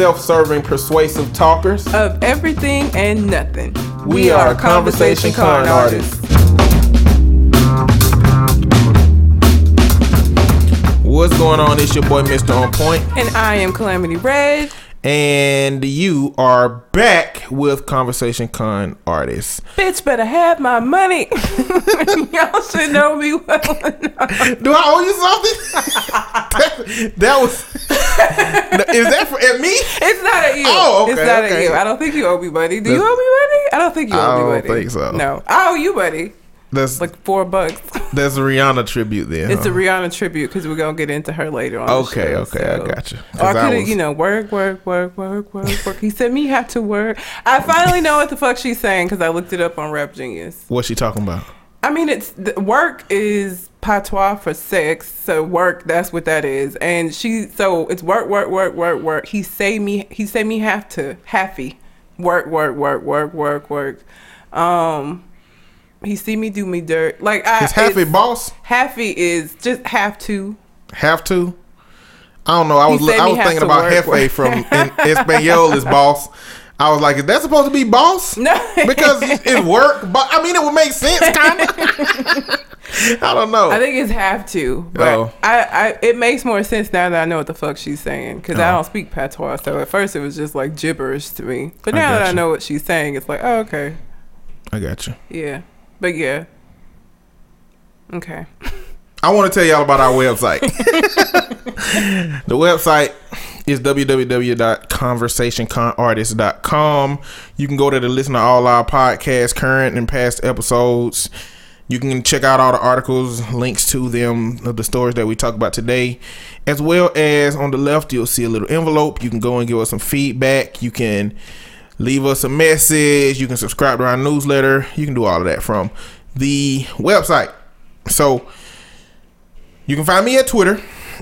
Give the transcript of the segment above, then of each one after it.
self-serving, persuasive talkers. of everything and nothing. We are Conversation Con artists. What's going on? It's your boy, Mr. On Point, And I am Calamity Red. And you are back with Conversation Con artists. Bitch better have my money. Y'all should know me well enough. Do I owe you something? that, that was. is that for at me? It's not at you. Oh, okay, It's not okay. at you. I don't think you owe me money. Do you owe me money? I don't think you owe me money. I don't think so. No. I owe you money. That's Like four bucks. that's a Rihanna tribute then. It's huh? a Rihanna tribute because we're gonna get into her later on. Okay, show, okay, I so. got you. Or I I could have, you know, work, work, work, work, work, work. He said me have to work. I finally know what the fuck she's saying because I looked it up on Rap Genius. What's she talking about? I mean, it's the work is patois for sex, so work. That's what that is. And she, so it's work, work, work, work, work. He say me, he say me have to happy, work, work, work, work, work, work. Um, he see me do me dirt. Like I, Is it's- boss? Happy is just have to. Have to? I don't know. I was I was thinking about Jefe from in Espanol is boss. I was like, is that supposed to be boss? No. because it work. But I mean, it would make sense, kind of. I don't know. I think it's have to, but Oh. I, I it makes more sense now that I know what the fuck she's saying because I Oh. don't speak patois. So at first it was just like gibberish to me, but I now that I know what she's saying, it's like oh okay, I got you. yeah, but yeah, okay. I want to tell y'all about our website. the website is www.conversationconartist.com. You can go there to listen to all our podcasts, current and past episodes. You can check out all the articles, links to them, of the stories that we talk about today, as well as on the left, you'll see a little envelope. You can go and give us some feedback. You can leave us a message. You can subscribe to our newsletter. You can do all of that from the website. So, you can find me at Twitter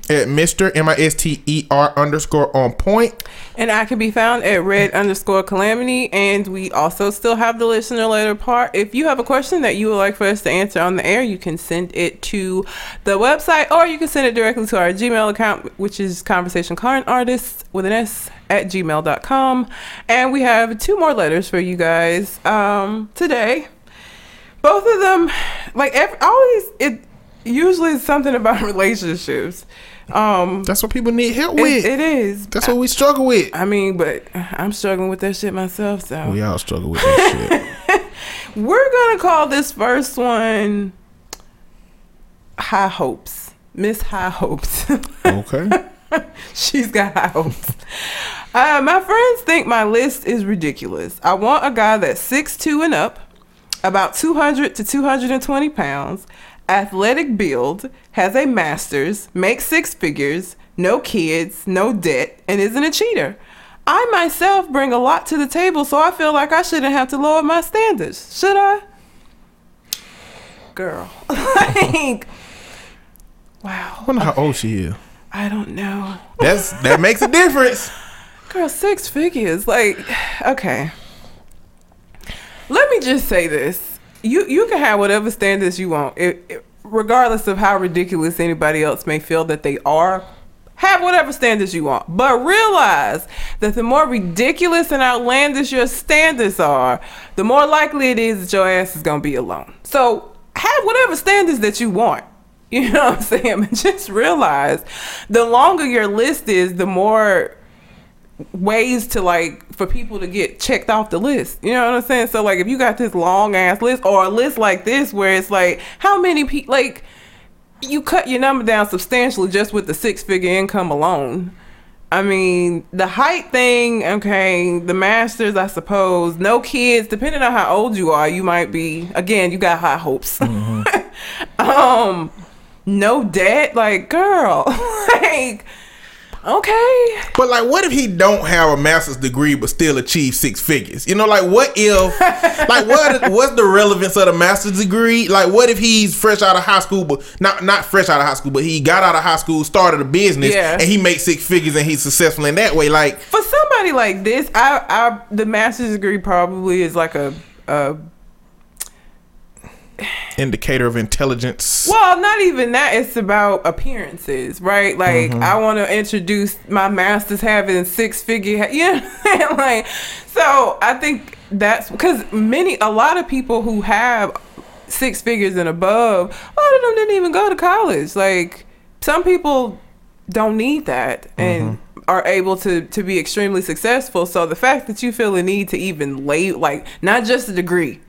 at Mr. M I S T E R underscore on point. And I can be found at red underscore calamity. And we also still have the listener letter part. If you have a question that you would like for us to answer on the air, you can send it to the website or you can send it directly to our Gmail account, which is conversation con artists with an S at gmail.com. And we have two more letters for you guys um, today. Both of them, like every, always, it usually is something about relationships. Um, That's what people need help it- with. it is. That's what we struggle with. I mean, but I'm struggling with that shit myself. So We all struggle with that shit. we're gonna call this first one High Hopes. Miss High Hopes. Okay. She's got high hopes. Uh, my friends think my list is ridiculous. I want a guy that's six two and up, about 200 to 220 pounds, athletic build, has a master's, makes six figures, no kids, no debt, and isn't a cheater. I myself bring a lot to the table, so I feel like I shouldn't have to lower my standards. Should I? Girl. like, wow. I wonder how old she is. I don't know. That's that makes a difference. Girl, six figures. Like, okay. Let me just say this. You you can have whatever standards you want. It, it- regardless of how ridiculous anybody else may feel that they are, have whatever standards you want. But realize that the more ridiculous and outlandish your standards are, the more likely it is that your ass is gonna be alone. So have whatever standards that you want. You know what I'm saying? But just realize the longer your list is, the more ways to like for people to get checked off the list. You know what I'm saying? So like if you got this long ass list or a list like this where it's like how many people like you cut your number down substantially just with the six figure income alone. I mean, the height thing, okay, the masters, I suppose, no kids, depending on how old you are, you might be again, you got high hopes. um no debt, like girl, like okay. But like, what if he don't have a master's degree but still achieve six figures? You know, like what if, like what what's the relevance of the master's degree? Like, what if he's fresh out of high school, but not not fresh out of high school, but he got out of high school, started a business, Yeah. and he makes six figures and he's successful in that way? Like, for somebody like this, I, I the master's degree probably is like a, a indicator of intelligence. Well, not even that. It's about appearances, right? Like Mm-hmm. I want to introduce my masters having six figure. You know, what I'm saying? like so. I think that's because many, a lot of people who have six figures and above, a lot of them didn't even go to college. Like some people don't need that and are able to to be extremely successful. So the fact that you feel the need to even lay like not just a degree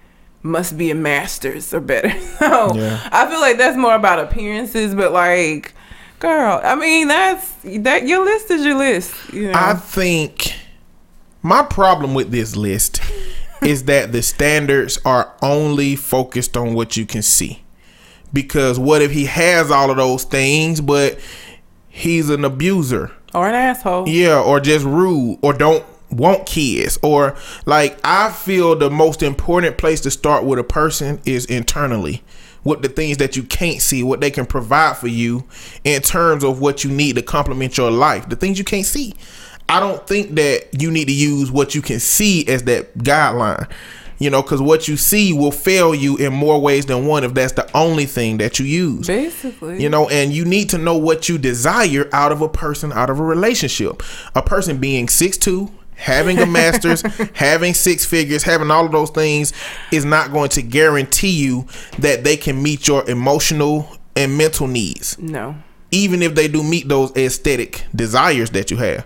must be a master's or better. So Yeah. I feel like that's more about appearances, but like girl, I mean that's that your list is your list. You know. I think my problem with this list is that the standards are only focused on what you can see. Because what if he has all of those things, but he's an abuser? or an asshole. Yeah, or just rude, or don't want kids, or like I feel the most important place to start with a person is internally. What the things that you can't see, what they can provide for you in terms of what you need to complement your life, the things you can't see. I don't think that you need to use what you can see as that guideline, you know, because what you see will fail you in more ways than one if that's the only thing that you use. Basically. You know, and you need to know what you desire out of a person, out of a relationship. A person being six two, having a master's, having six figures, having all of those things is not going to guarantee you that they can meet your emotional and mental needs, no. even if they do meet those aesthetic desires that you have.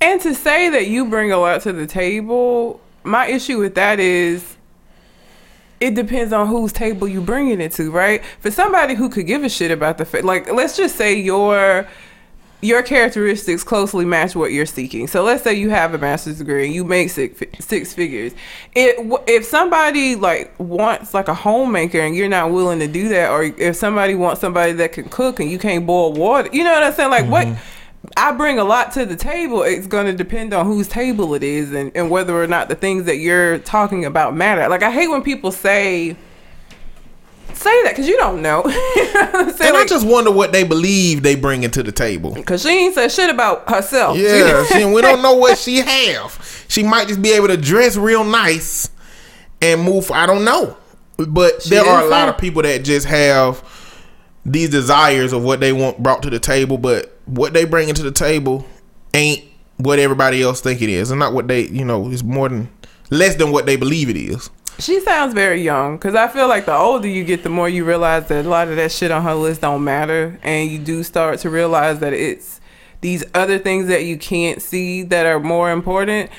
And to say that you bring a lot to the table, my issue with that is it depends on whose table you bringing it to, right? For somebody who could give a shit about the fa- like, let's just say your your characteristics closely match what you're seeking. So let's say you have a master's degree and you make six six figures. It if somebody like wants like a homemaker and you're not willing to do that, or if somebody wants somebody that can cook and you can't boil water, you know what I'm saying? Like what mm-hmm. I bring a lot to the table. It's going to depend on whose table it is and, and whether or not the things that you're talking about matter. Like, I hate when people say, say that because you don't know. And I just wonder what they believe they bring into the table. because she ain't said shit about herself. Yeah, she, we don't know what she have. She might just be able to dress real nice and move. I don't know, but there are a lot of people that just have these desires of what they want brought to the table, but what they bring into the table ain't what everybody else think it is, and not what they, you know, is more than less than what they believe it is. She sounds very young because I feel like the older you get, the more you realize that a lot of that shit on her list don't matter, and you do start to realize that it's these other things that you can't see that are more important.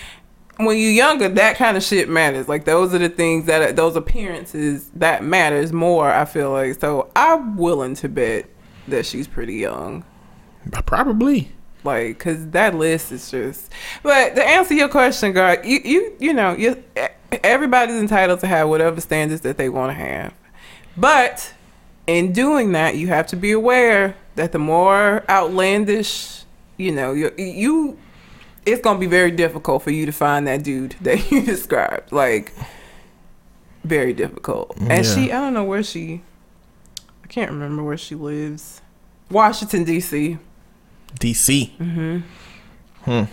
When you're younger, that kind of shit matters. Like those are the things that those appearances that matters more. I feel like so. I'm willing to bet that she's pretty young. Probably. like because that list is just but to answer your question girl you you you know you everybody's entitled to have whatever standards that they want to have but in doing that you have to be aware that the more outlandish you know you you it's gonna be very difficult for you to find that dude that you described like very difficult and Yeah. she i don't know where she i can't remember where she lives washington dc DC. Mm-hmm. Hmm.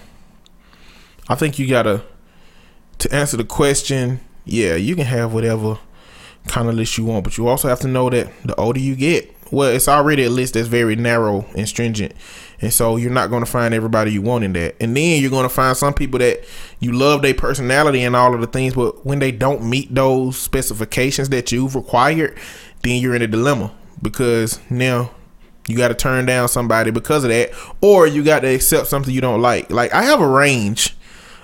I think you gotta to answer the question. Yeah, you can have whatever kind of list you want, but you also have to know that the older you get, well, it's already a list that's very narrow and stringent, and so you're not going to find everybody you want in that. And then you're going to find some people that you love their personality and all of the things, but when they don't meet those specifications that you've required, then you're in a dilemma because now you got to turn down somebody because of that, or you got to accept something you don't like. Like I have a range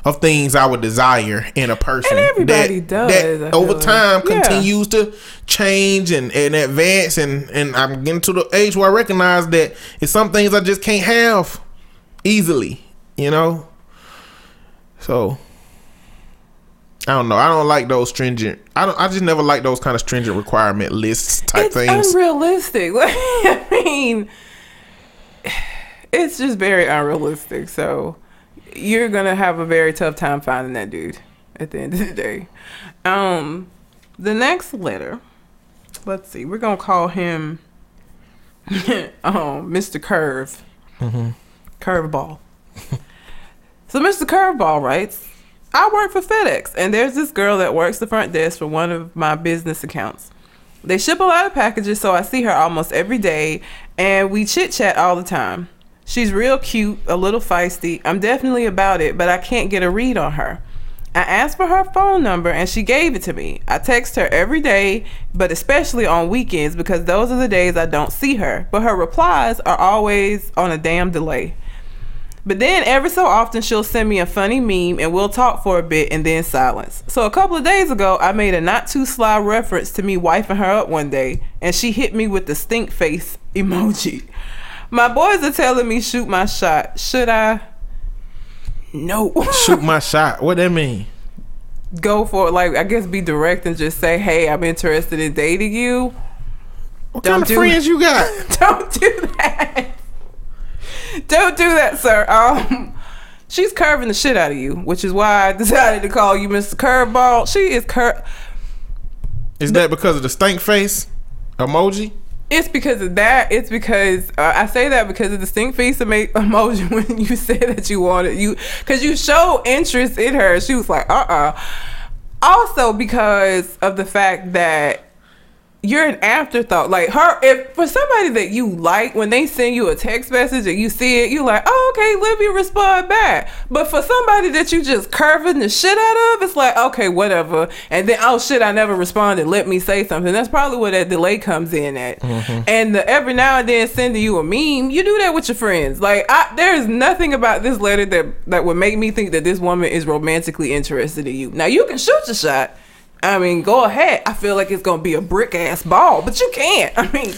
of things I would desire in a person. And everybody does, That over like. time Yeah. continues to change and, and advance, and and I'm getting to the age where I recognize that it's some things I just can't have easily. You know. So I don't know. I don't like those stringent. I don't. I just never like those kind of stringent requirement lists type things. it's things. unrealistic. Like, I mean, it's just very unrealistic. So you're gonna have a very tough time finding that dude at the end of the day. Um, the next letter. Let's see. We're gonna call him, um, Mr. Curve. Curveball. so Mr. Curveball writes. I work for FedEx, and there's this girl that works the front desk for one of my business accounts. They ship a lot of packages, so I see her almost every day, and we chit chat all the time. She's real cute, a little feisty. I'm definitely about it, but I can't get a read on her. I asked for her phone number and she gave it to me. I text her every day, but especially on weekends because those are the days I don't see her. But her replies are always on a damn delay. But then every so often she'll send me a funny meme and we'll talk for a bit and then silence. So a couple of days ago, I made a not too sly reference to me wifing her up one day and she hit me with the stink face emoji. My boys are telling me shoot my shot. Should I? No. Shoot my shot. What that mean? Go for it. Like I guess be direct and just say, "Hey, I'm interested in dating you." What Don't kind of do friends you got? Don't do that. Don't do that, sir. Um, she's curving the shit out of you, which is why I decided to call you Mr. Curveball. She is cur. Is that because of the stank face emoji? It's because of that. It's because uh, I say that because of the stink face emo- emoji when you said that you wanted you because you show interest in her. She was like, uh uh Also because of the fact that you're an afterthought. Like her, if for somebody that you like, when they send you a text message and you see it, you're like, oh okay, let me respond back. But for somebody that you just curving the shit out of, it's like, okay, whatever. And then oh shit, I never responded. Let me say something. That's probably where that delay comes in at. Mm-hmm. And the, every now and then sending you a meme, you do that with your friends. Like I, there is nothing about this letter that that would make me think that this woman is romantically interested in you. Now you can shoot your shot. I mean, go ahead. I feel like it's gonna be a brick ass ball, but you can't. I mean,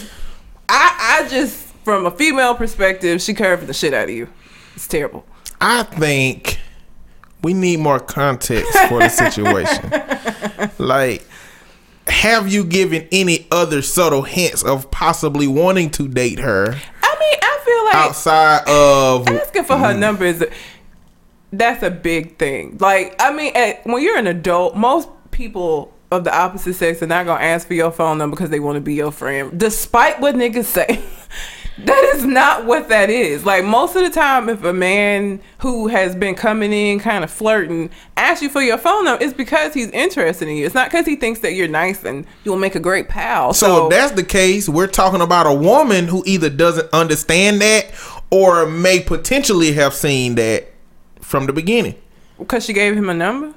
I I just from a female perspective, she curved the shit out of you. It's terrible. I think we need more context for the situation. like, have you given any other subtle hints of possibly wanting to date her I mean, I feel like outside of asking for her mm. number is that's a big thing. Like, I mean, at, when you're an adult, most people of the opposite sex are not gonna ask for your phone number because they want to be your friend, despite what niggas say. that is not what that is. Like most of the time, if a man who has been coming in kind of flirting asks you for your phone number, it's because he's interested in you. It's not because he thinks that you're nice and you'll make a great pal. So, So, if that's the case, we're talking about a woman who either doesn't understand that or may potentially have seen that from the beginning because she gave him a number.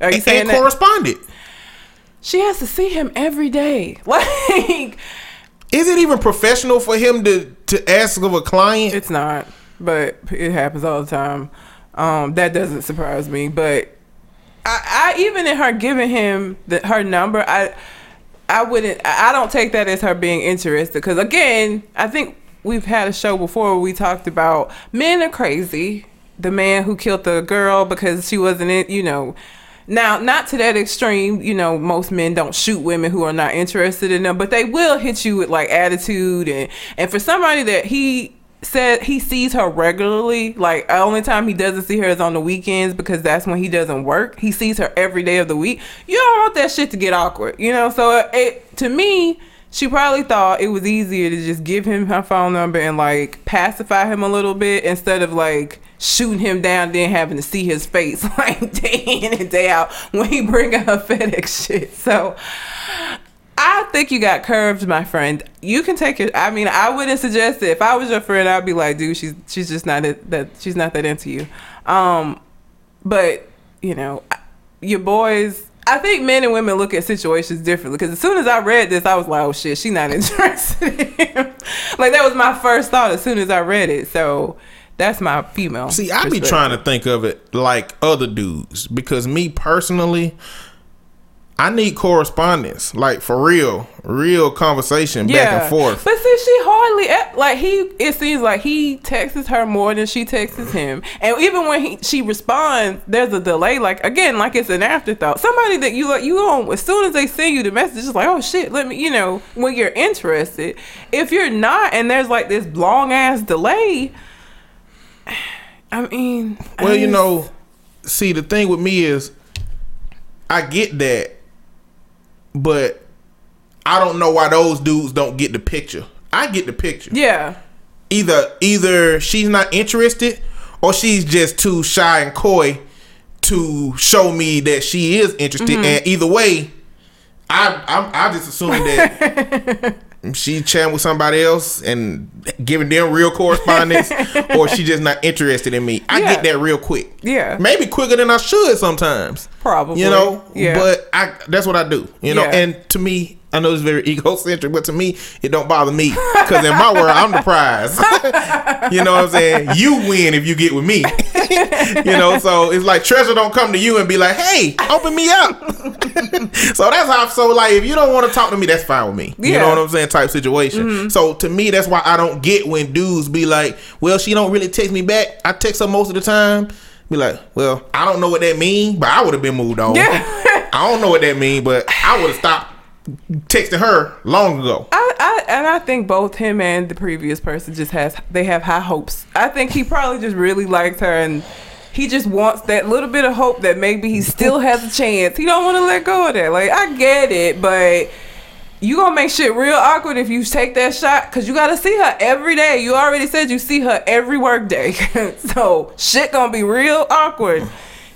Are you and, saying and that? corresponded. She has to see him every day. Like Is it even professional for him to to ask of a client? it's not, but it happens all the time. Um, that doesn't surprise me. But I, I even in her giving him the, her number, I I wouldn't. I don't take that as her being interested. Because again, I think we've had a show before where we talked about men are crazy. The man who killed the girl because she wasn't in, you know. Now, not to that extreme, you know, most men don't shoot women who are not interested in them, but they will hit you with like attitude and and for somebody that he said he sees her regularly, like the only time he doesn't see her is on the weekends because that's when he doesn't work. He sees her every day of the week. You don't want that shit to get awkward, you know? So it, it to me, she probably thought it was easier to just give him her phone number and like pacify him a little bit instead of like shooting him down then having to see his face like day in and day out when he bring her FedEx shit. So I think you got curved, my friend. You can take it. I mean, I wouldn't suggest it. If I was your friend, I'd be like, dude, she's she's just not that she's not that into you. Um, but you know, your boys. I think men and women look at situations differently. Because as soon as I read this, I was like, oh shit, she not interested in him. like that was my first thought as soon as I read it. So that's my female. See, I be trying to think of it like other dudes because me personally, I need correspondence, like for real, real conversation back and forth. But see, she hardly like he. It seems like he texts her more than she texts him, and even when he she responds, there's a delay. Like again, like it's an afterthought. Somebody that you like, you don't. As soon as they send you the message, it's like, oh shit, let me. You know, when you're interested. If you're not, and there's like this long ass delay. I mean, I Well, you know, see, the thing with me is, I get that, but I don't know why those dudes don't get the picture. I get the picture. yeah. Either either she's not interested, or she's just too shy and coy to show me that she is interested. Mm-hmm. And either way, I I'm, I just assume that she chatting with somebody else and giving them real correspondence, or she just not interested in me. I Yeah. get that real quick. Yeah. maybe quicker than I should sometimes. Probably. you know. Yeah. but I that's what I do. You know, Yeah. and to me. I know it's very egocentric, but to me, it don't bother me because in my world, I'm the prize. you know what I'm saying? You win if you get with me. you know, so it's like treasure don't come to you and be like, "Hey, open me up." so that's how. So like, if you don't want to talk to me, that's fine with me. You know what I'm saying? Type situation. Mm-hmm. So to me, that's why I don't get when dudes be like, "Well, she don't really text me back. I text her most of the time." Be like, "Well, I don't know what that mean, but I would have been moved on." Yeah. I don't know what that mean, but I would have stopped texting her long ago. I, I and I think both him and the previous person just has they have high hopes. I think he probably just really likes her and he just wants that little bit of hope that maybe he still has a chance. He don't want to let go of that. Like I get it, but you gonna make shit real awkward if you take that shot because you gotta see her every day. You already said you see her every work day, so shit gonna be real awkward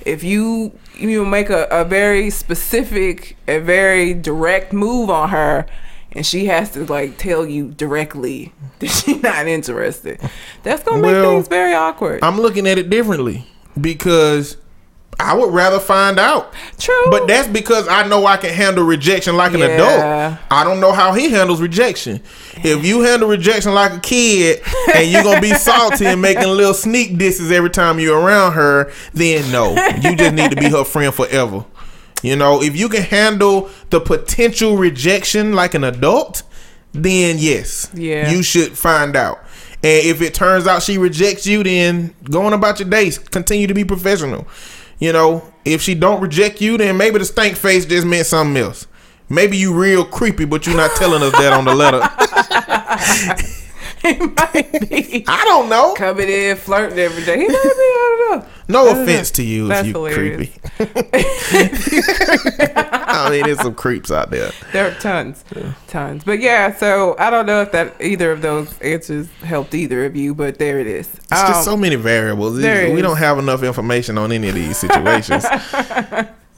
if you you make a, a very specific, a very direct move on her, and she has to like tell you directly that she's not interested. That's gonna make Well, things very awkward. I'm looking at it differently because I would rather find out. True, But that's because I know I can handle rejection like an Yeah. adult. I don't know how he handles rejection. If you handle rejection like a kid and you're gonna be salty and making little sneak disses every time you're around her, then no. You just need to be her friend forever. You know, if you can handle the potential rejection like an adult, then yes. Yeah. You should find out. And if it turns out she rejects you, then go on about your days. Continue to be professional. You know, if she don't reject you, then maybe the stank face just meant something else. Maybe you real creepy, but you're not telling us that on the letter. might be I don't know. coming in flirting every day. He might be. I don't know. No don't offense know. to you if you hilarious. creepy. I mean, there's some creeps out there. There are tons, tons. But yeah, so I don't know if that either of those answers helped either of you, but there it is. It's just Um, so many variables. we is. don't have enough information on any of these situations.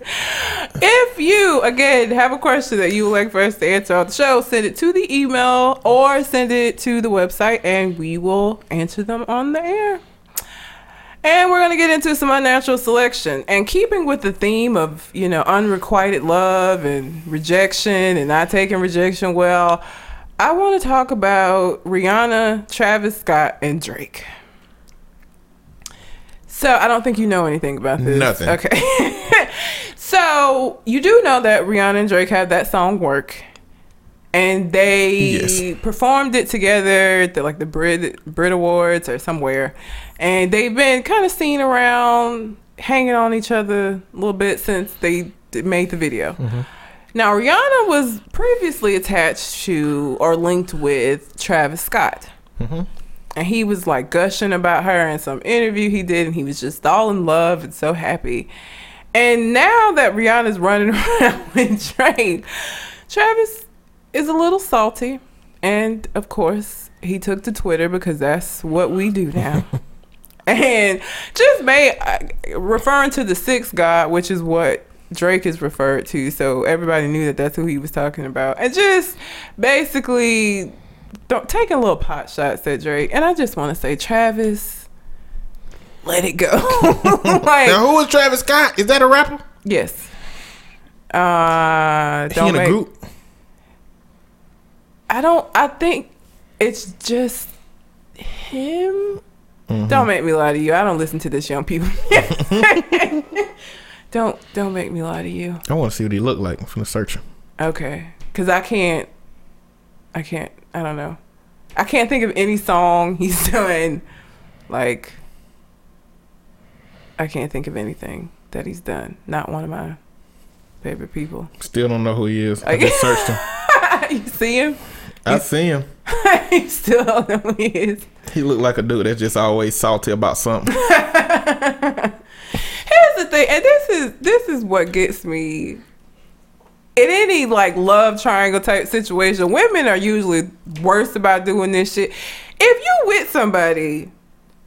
If you again have a question that you would like for us to answer on the show, send it to the email or send it to the website, and we will answer them on the air. And we're gonna get into some unnatural selection, and keeping with the theme of you know unrequited love and rejection and not taking rejection well. I want to talk about Rihanna, Travis Scott, and Drake. So I don't think you know anything about this. Nothing. Okay. so you do know that Rihanna and Drake had that song "Work," and they Yes. performed it together at the, like the Brit Brit Awards or somewhere, and they've been kind of seen around, hanging on each other a little bit since they made the video. Mm-hmm. Now Rihanna was previously attached to or linked with Travis Scott. Mm-hmm. And he was like gushing about her in some interview he did, and he was just all in love and so happy. And now that Rihanna's running around with Drake, Travis is a little salty. And of course, he took to Twitter because that's what we do now. and just made, uh, referring to the sixth God, which is what Drake is referred to. So everybody knew that that's who he was talking about. And just basically don't taking little pot shots at Drake. And I just want to say, Travis, let it go. like, now, who is Travis Scott? Is that a rapper? yes. Uh, He don't in a group? I don't. I think it's just him. Don't make me lie to you. I don't listen to this young people. don't don't make me lie to you. I want to see what he looked like. I'm finna search him. Okay, because I can't. I can't. I don't know. I can't think of any song he's done. Like, I can't think of anything that he's done. Not one of my favorite people. Still don't know who he is. I just searched him. you see him? I see him. you still don't know who he is. He look like a dude that's just always salty about something. Here's the thing, and this is this is what gets me. In any like love triangle type situation, women are usually worse about doing this shit. If you with somebody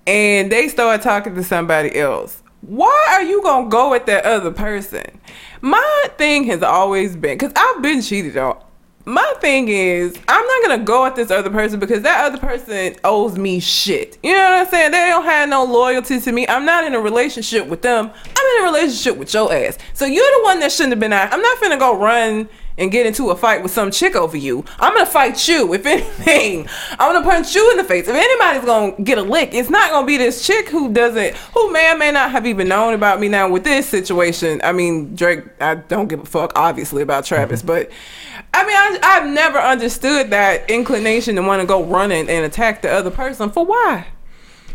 and they start talking to somebody else, why are you gonna go at that other person? My thing has always been because I've been cheated on. My thing is, I'm not gonna go at this other person because that other person owes me shit. You know what I'm saying? They don't have no loyalty to me. I'm not in a relationship with them. I'm in a relationship with your ass. So you're the one that shouldn't have been out. I'm not finna go run and get into a fight with some chick over you. I'm gonna fight you. If anything, I'm gonna punch you in the face. If anybody's gonna get a lick, it's not gonna be this chick who doesn't, who may or may not have even known about me. Now with this situation, I mean Drake, I don't give a fuck, obviously about Travis, mm-hmm. but I mean I, I've never understood that inclination to want to go running and attack the other person for why.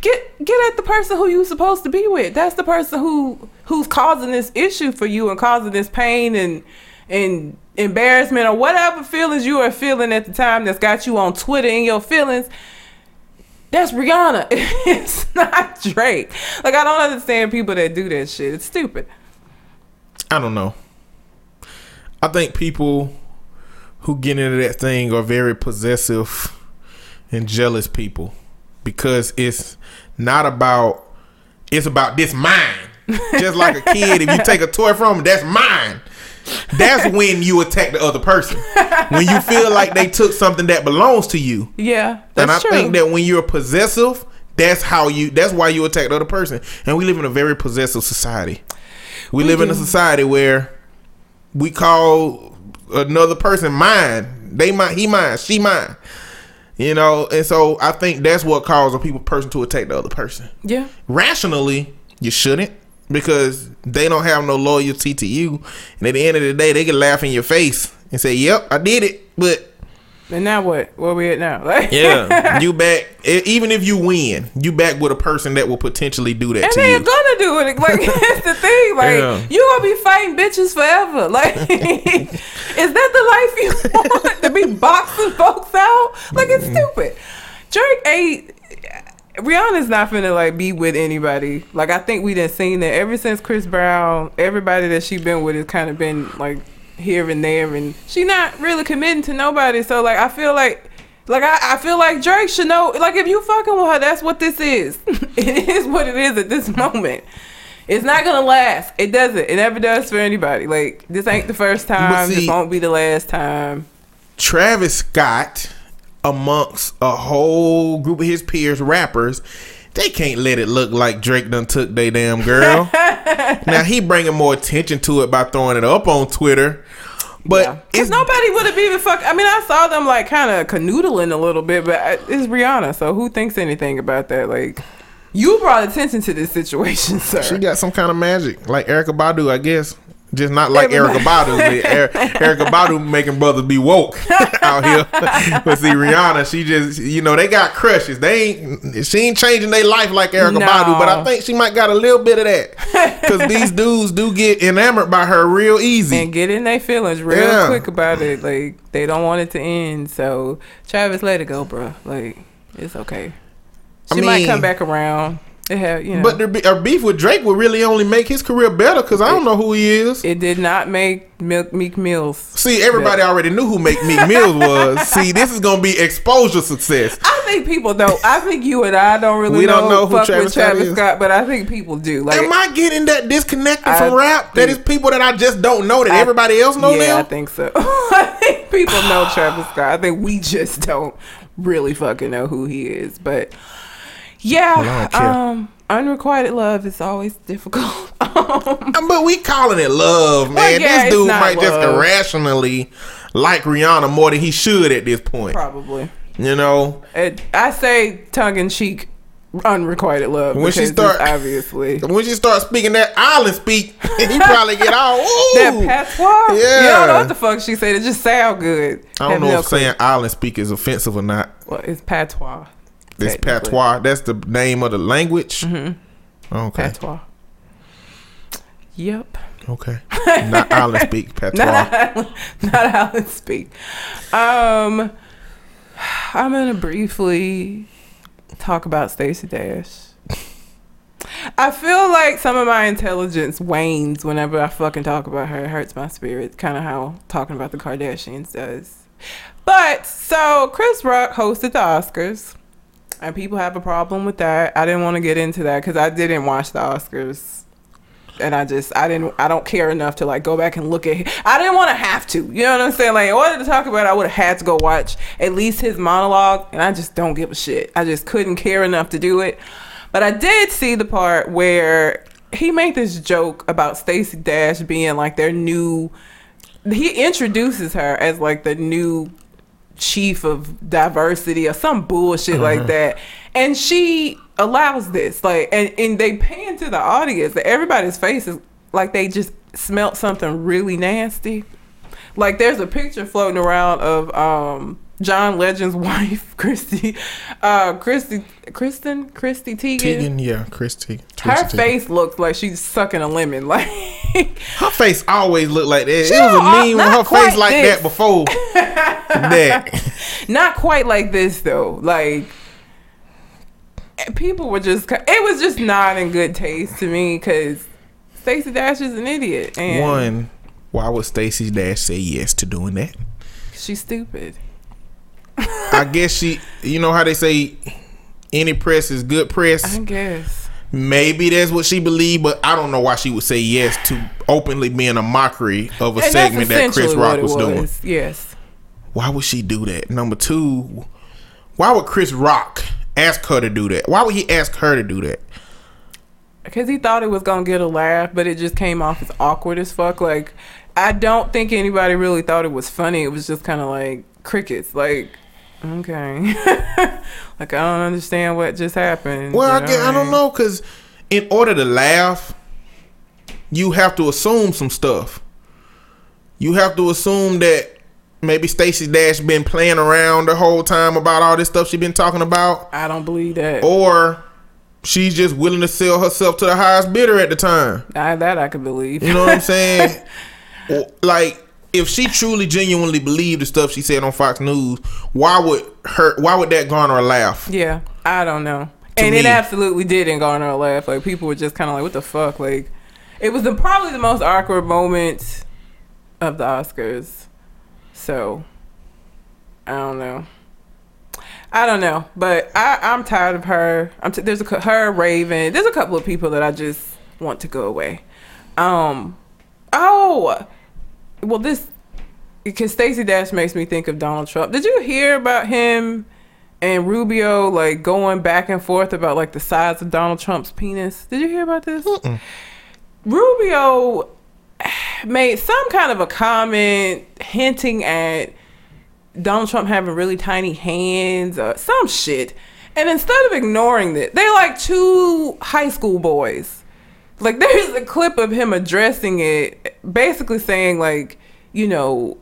Get get at the person who you're supposed to be with. That's the person who who's causing this issue for you and causing this pain and and embarrassment or whatever feelings you are feeling at the time that's got you on Twitter in your feelings, that's Rihanna. it's not Drake. Like I don't understand people that do that shit. It's stupid. I don't know. I think people who get into that thing are very possessive and jealous people because it's not about it's about this mine. Just like a kid, if you take a toy from him, that's mine that's when you attack the other person. When you feel like they took something that belongs to you. Yeah, and I true. think that when you're possessive, that's how you. That's why you attack the other person. And we live in a very possessive society. We, we live do. in a society where we call another person mine. They mine. He mine. She mine. You know, and so I think that's what causes a people person to attack the other person. Yeah. Rationally, you shouldn't because they don't have no loyalty to you. And at the end of the day, they can laugh in your face and say, "Yep, I did it." But and now what? Where we at now? Like, yeah, you back. Even if you win, you back with a person that will potentially do that. And to they're gonna do it. Like that's the thing. Like yeah. you gonna be fighting bitches forever. Like is that the life you want to be boxing folks out? Like it's stupid. Drake ain't Rihanna's not finna like be with anybody. Like I think we done seen that ever since Chris Brown. Everybody that she been with has kind of been like here and there, and she not really committing to nobody. So like I feel like. Like I, I feel like Drake should know. Like if you fucking with her, that's what this is. it is what it is at this moment. It's not gonna last. It doesn't. It never does for anybody. Like this ain't the first time. See, this won't be the last time. Travis Scott amongst a whole group of his peers, rappers, they can't let it look like Drake done took they damn girl. now he bringing more attention to it by throwing it up on Twitter. But yeah. it's nobody would have even fuck. I mean, I saw them like kind of canoodling a little bit, but uh, it's Rihanna, so who thinks anything about that? Like, you brought attention to this situation, sir. She got some kind of magic, like Erykah Badu, I guess. Just not like Erykah Badu. er- Erykah Badu making brothers be woke out here. but see, Rihanna, she just, you know, they got crushes. They ain't, she ain't changing their life like Erykah no. Badu, but I think she might got a little bit of that. Because these dudes do get enamored by her real easy. And get in their feelings real yeah. quick about it. Like, they don't want it to end. So, Travis, let it go, bro. Like, it's okay. She I mean, might come back around. It you know. But the beef with Drake would really only make his career better because I don't know who he is. It did not make Milk, Meek Mills. See, everybody better. already knew who Meek Meek Mills was. See, this is gonna be exposure success. I think people don't. I think you and I don't really. We know, don't know who Travis, Travis Scott, but I think people do. Like, am I getting that disconnected I from rap? That is people that I just don't know that I, everybody else know yeah, them. I think so. I think people know Travis Scott. I think we just don't really fucking know who he is, but. Yeah. Um, unrequited love is always difficult. Um, but we calling it love, man. Well, yeah, this dude might love. just irrationally like Rihanna more than he should at this point. Probably. You know. It, I say tongue in cheek unrequited love when she start obviously when she start speaking that island speak he probably get all Ooh. that patois yeah you don't know what the fuck she said it just sound good I don't know if saying island speak is offensive or not well it's patois this patois. That's the name of the language. Mm-hmm. Okay. Patois. Yep. Okay. Not island speak patois. not, not island speak. Um, I'm gonna briefly talk about Stacey Dash. I feel like some of my intelligence wanes whenever I fucking talk about her. It hurts my spirit. Kind of how talking about the Kardashians does. But so Chris Rock hosted the Oscars and people have a problem with that. I didn't want to get into that because I didn't watch the Oscars. and I just I didn't I don't care enough to like go back and look at. I didn't want to have to. You know what I'm saying? Like in order to talk about, it, I would have had to go watch at least his monologue, and I just don't give a shit. I just couldn't care enough to do it. But I did see the part where he made this joke about Stacey Dash being like their new. He introduces her as like the new chief of diversity or some bullshit like that, and she allows this like, and and they pan to the audience. That everybody's faces like they just smelt something really nasty. Like there's a picture floating around of um John Legend's wife, Christy, uh, Christy, Kristen, Christy Teigen. Tegan, yeah, Christy. Her face looks like she's sucking a lemon. Like Her face always looked like that. She it was a uh, meme with her face like this. that before that. not quite like this though. Like people were just, it was just not in good taste to me because Stacey Dash is an idiot and One, why would Stacey Dash say yes to doing that? she's stupid. I guess she, you know how they say, any press is good press. I guess. Maybe that's what she believed, but I don't know why she would say yes to openly being a mockery of a And segment that Chris Rock it was, doing. Yes. Why would she do that? Number two, why would Chris Rock ask her to do that? Why would he ask her to do that? Because he thought it was going to get a laugh, but it just came off as awkward as fuck. Like, I don't think anybody really thought it was funny. It was just kind of like crickets. Like, okay. like, I don't understand what just happened. Well, you I, know guess, what I don't know because in order to laugh, you have to assume some stuff. You have to assume that maybe Stacey Dash been playing around the whole time about all this stuff she been talking about, I don't believe that. or she's just willing to sell herself to the highest bidder at the time. I, that I could believe. You know what I'm saying? Like, if she truly genuinely believed the stuff she said on Fox News, why would her? Why would that garner a laugh? yeah, I don't know. And it absolutely didn't garner a laugh. Like, people were just kind of like, what the fuck? Like, it was the, probably the most awkward moment of the Oscars. So, I don't know. I don't know, but I, I'm tired of her. I'm t- there's a her Raven. There's a couple of people that I just want to go away. Um, oh, well, this because Stacey Dash makes me think of Donald Trump. Did you hear about him and Rubio like going back and forth about like the size of Donald Trump's penis? Did you hear about this? Rubio made some kind of a comment hinting at Donald Trump having really tiny hands or some shit. And instead of ignoring it, they like two high school boys. Like there's a clip of him addressing it, basically saying like, you know,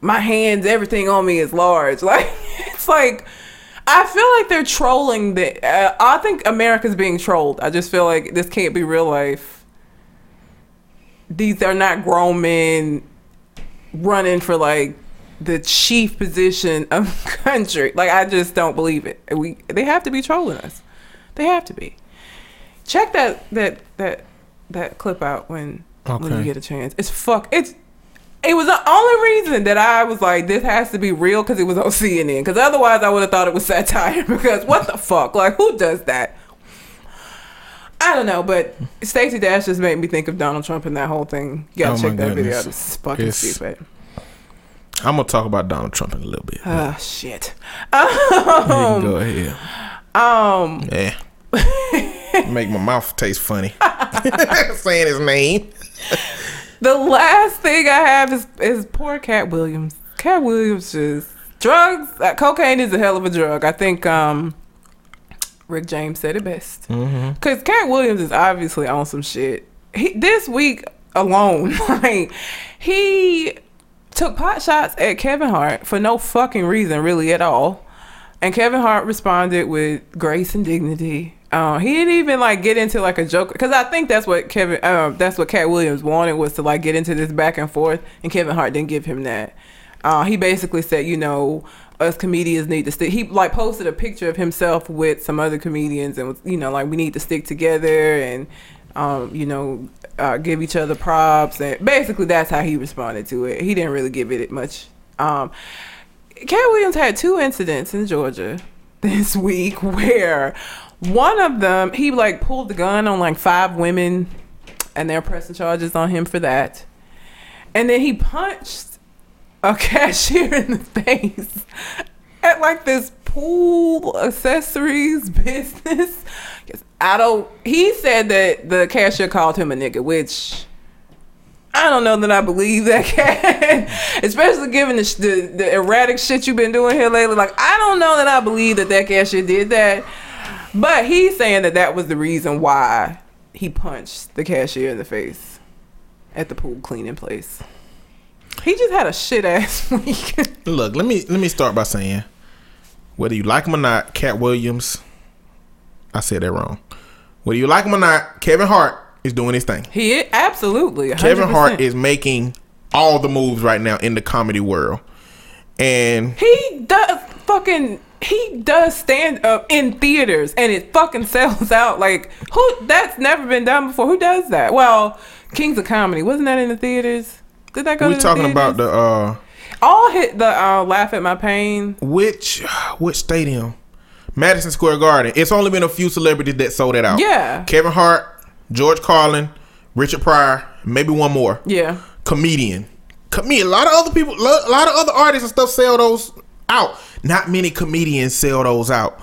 my hands, everything on me is large. Like it's like I feel like they're trolling the. Uh, I think America's being trolled. I just feel like this can't be real life. These are not grown men running for like the chief position of the country. Like I just don't believe it. We they have to be trolling us. They have to be. Check that that that that clip out when when you get a chance. It's fuck. It's it was the only reason that I was like, this has to be real because it was on CNN. Because otherwise, I would have thought it was satire. Because what the fuck? Like, who does that? I don't know, but Stacey Dash just made me think of Donald Trump and that whole thing. You gotta Oh, check that video out. It's fucking It's- stupid. I'm gonna talk about Donald Trump in a little bit. Oh shit. Can go ahead. Um, Yeah. Make my mouth taste funny. Saying his name. the last thing I have is is poor Katt Williams. Katt Williams just drugs. Uh, cocaine is a hell of a drug. I think um, Rick James said it best. Mm-hmm. Cause Katt Williams is obviously on some shit. He this week alone, like he took pot shots at Kevin Hart for no fucking reason, really at all. And Kevin Hart responded with grace and dignity. Uh, he didn't even like get into like a joke because I think that's what Kevin, um, that's what Katt Williams wanted was to like get into this back and forth, and Kevin Hart didn't give him that. Uh, he basically said, you know, us comedians need to stick. He like posted a picture of himself with some other comedians, and was, you know, like we need to stick together and, um, you know, uh, give each other props. And basically, that's how he responded to it. He didn't really give it much. Um, Katt Williams had two incidents in Georgia this week where one of them he like pulled the gun on like five women and they're pressing charges on him for that. And then he punched a cashier in the face at like this pool accessories business. I don't. He said that the cashier called him a nigga, which I don't know that I believe that cat. Especially given the, the the erratic shit you've been doing here lately. Like I don't know that I believe that that cashier did that. But he's saying that that was the reason why he punched the cashier in the face at the pool cleaning place. He just had a shit ass week. Look, let me let me start by saying, whether you like him or not, Katt Williams, I said that wrong. Whether you like him or not, Kevin Hart is doing his thing. he is, absolutely 100%. Kevin Hart is making all the moves right now in the comedy world, and He does fucking. He does stand up in theaters and it fucking sells out. Like who? That's never been done before. Who does that? Well, Kings of Comedy wasn't that in the theaters? Did that go? we to the talking about the uh all hit the uh, laugh at my pain. which which stadium? Madison Square Garden. It's only been a few celebrities that sold it out. Yeah. Kevin Hart, George Carlin, Richard Pryor, maybe one more. Yeah. comedian. Comedian. A lot of other people, a lot of other artists and stuff sell those out. Not many comedians sell those out.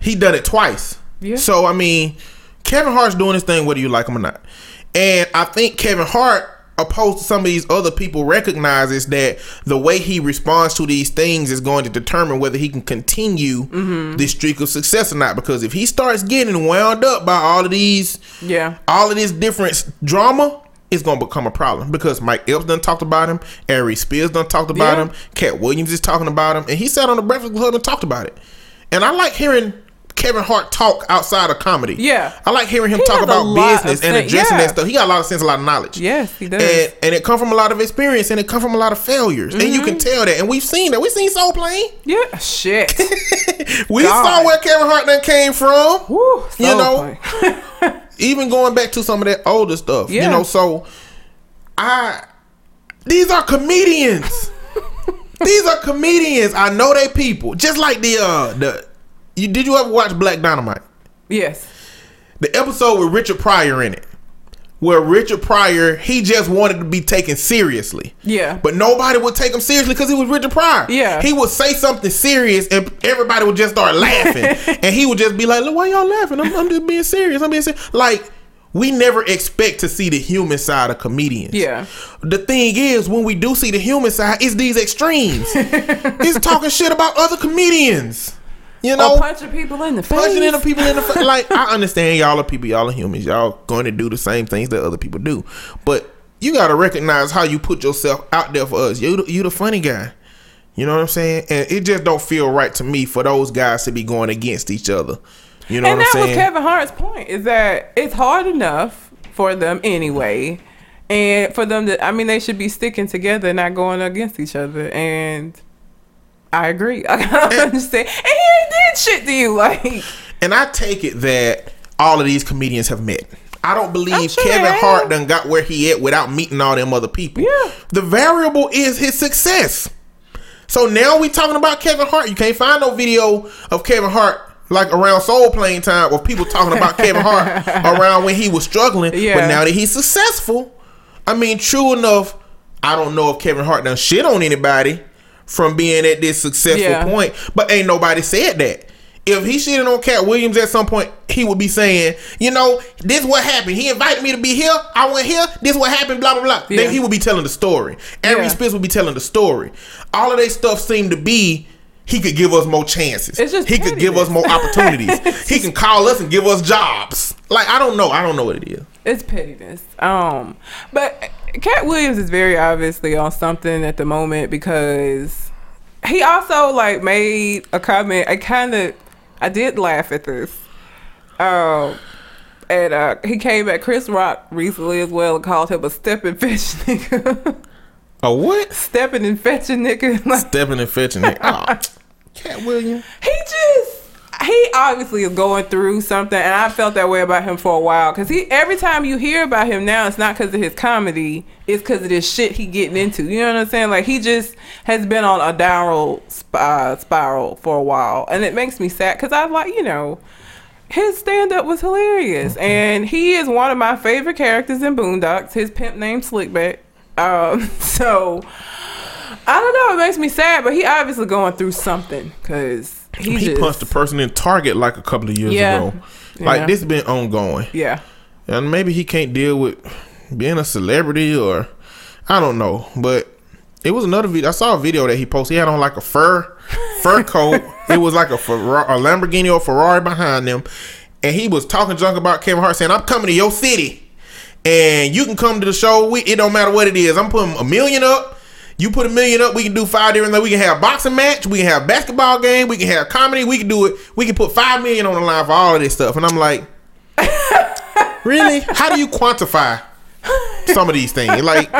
He done it twice. Yeah. So I mean, Kevin Hart's doing his thing whether you like him or not. And I think Kevin Hart, opposed to some of these other people, recognizes that the way he responds to these things is going to determine whether he can continue Mm-hmm. this streak of success or not. Because if he starts getting wound up by all of these Yeah. all of this different drama is gonna become a problem because Mike Epps done talked about him, Ari Spears done talked about Yeah. him, Katt Williams is talking about him, and he sat on the Breakfast Club and talked about it. And I like hearing Kevin Hart talk outside of comedy. Yeah. I like hearing him He talk about business and addressing Yeah. that stuff. He got a lot of sense, a lot of knowledge. Yes, he does. And, and it come from a lot of experience and it come from a lot of failures. And you Mm-hmm. can tell that. And we've seen that. We've seen Soul Plane. yeah. Shit. We God. saw where Kevin Hart done came from. Woo, You know. even going back to some of that older stuff. You know, so I these are comedians. these are comedians. I know they people. Just like the uh the you did you ever watch Black Dynamite? yes. The episode with Richard Pryor in it. Where Richard Pryor, he just wanted to be taken seriously. Yeah. But nobody would take him seriously because he was Richard Pryor. Yeah. He would say something serious and everybody would just start laughing. and he would just be like, Look, why y'all laughing? I'm, I'm just being serious. I'm being serious. Like, we never expect to see the human side of comedians. Yeah. The thing is, when we do see the human side, it's these extremes. it's talking shit about other comedians. You know? or punching people in the face. punching into people in the face. Like I understand y'all are people, y'all are humans, y'all going to do the same things that other people do, but you got to recognize how you put yourself out there for us. You the- you the funny guy. You know what I'm saying? And it just don't feel right to me for those guys to be going against each other. You know and what that was? Kevin Hart's point is that it's hard enough for them anyway, and for them to I mean they should be sticking together, not going against each other. And I agree. I don't understand. And he shit to you, like And I take it that all of these comedians have met. I don't believe sure Kevin. Hart done got where he at without meeting all them other people. Yeah. The variable is his success. So now we talking about Kevin Hart. You can't find no video of Kevin Hart like around Soul Plane time of people talking about Kevin Hart around when he was struggling. Yeah. But now that he's successful, I mean, true enough, I don't know if Kevin Hart done shit on anybody from being at this successful Yeah. point. But ain't nobody said that. If he shitting on Katt Williams at some point, he would be saying, you know, this what happened. He invited me to be here. I went here. This what happened. Blah blah blah. Yeah. Then he would be telling the story. Ari Yeah. Spears would be telling the story. All of that stuff seemed to be he could give us more chances. It's just he could give us more opportunities. he can call us and give us jobs. Like I don't know. I don't know what it is. it's pettiness. Um, but Katt Williams is very obviously on something at the moment because he also like made a comment. I kind of, I did laugh at this. Um, and uh, he came at Chris Rock recently as well and called him a stepping fetch nigga. A what? stepping and fetching nigga. Like, Stepping and fetching nigga. Oh, Katt Williams. he just he obviously is going through something and i felt that way about him for a while because he every time you hear about him now it's not because of his comedy it's because of this shit he getting into you know what i'm saying like he just has been on a downward uh, spiral for a while and it makes me sad because i like you know his stand up was hilarious, and he is one of my favorite characters in Boondocks. His pimp named Slickback. Um, so I don't know. It makes me sad, but he obviously going through something because he, He just, punched a person in Target like a couple of years Yeah. ago. Like Yeah. this been ongoing, Yeah, and maybe he can't deal with being a celebrity or I don't know. But it was another video. I saw a video that he posted. He had on like a fur fur coat. It was like a, Ferrari, a Lamborghini or Ferrari behind him, and he was talking junk about Kevin Hart, saying, "I'm coming to your city." and you can come to the show. We, it don't matter what it is. I'm putting a million up. You put a million up. We can do five different. things. We can have a boxing match. We can have basketball game. We can have comedy. We can do it. We can put five million on the line for all of this stuff. And I'm like, really? How do you quantify some of these things? Like,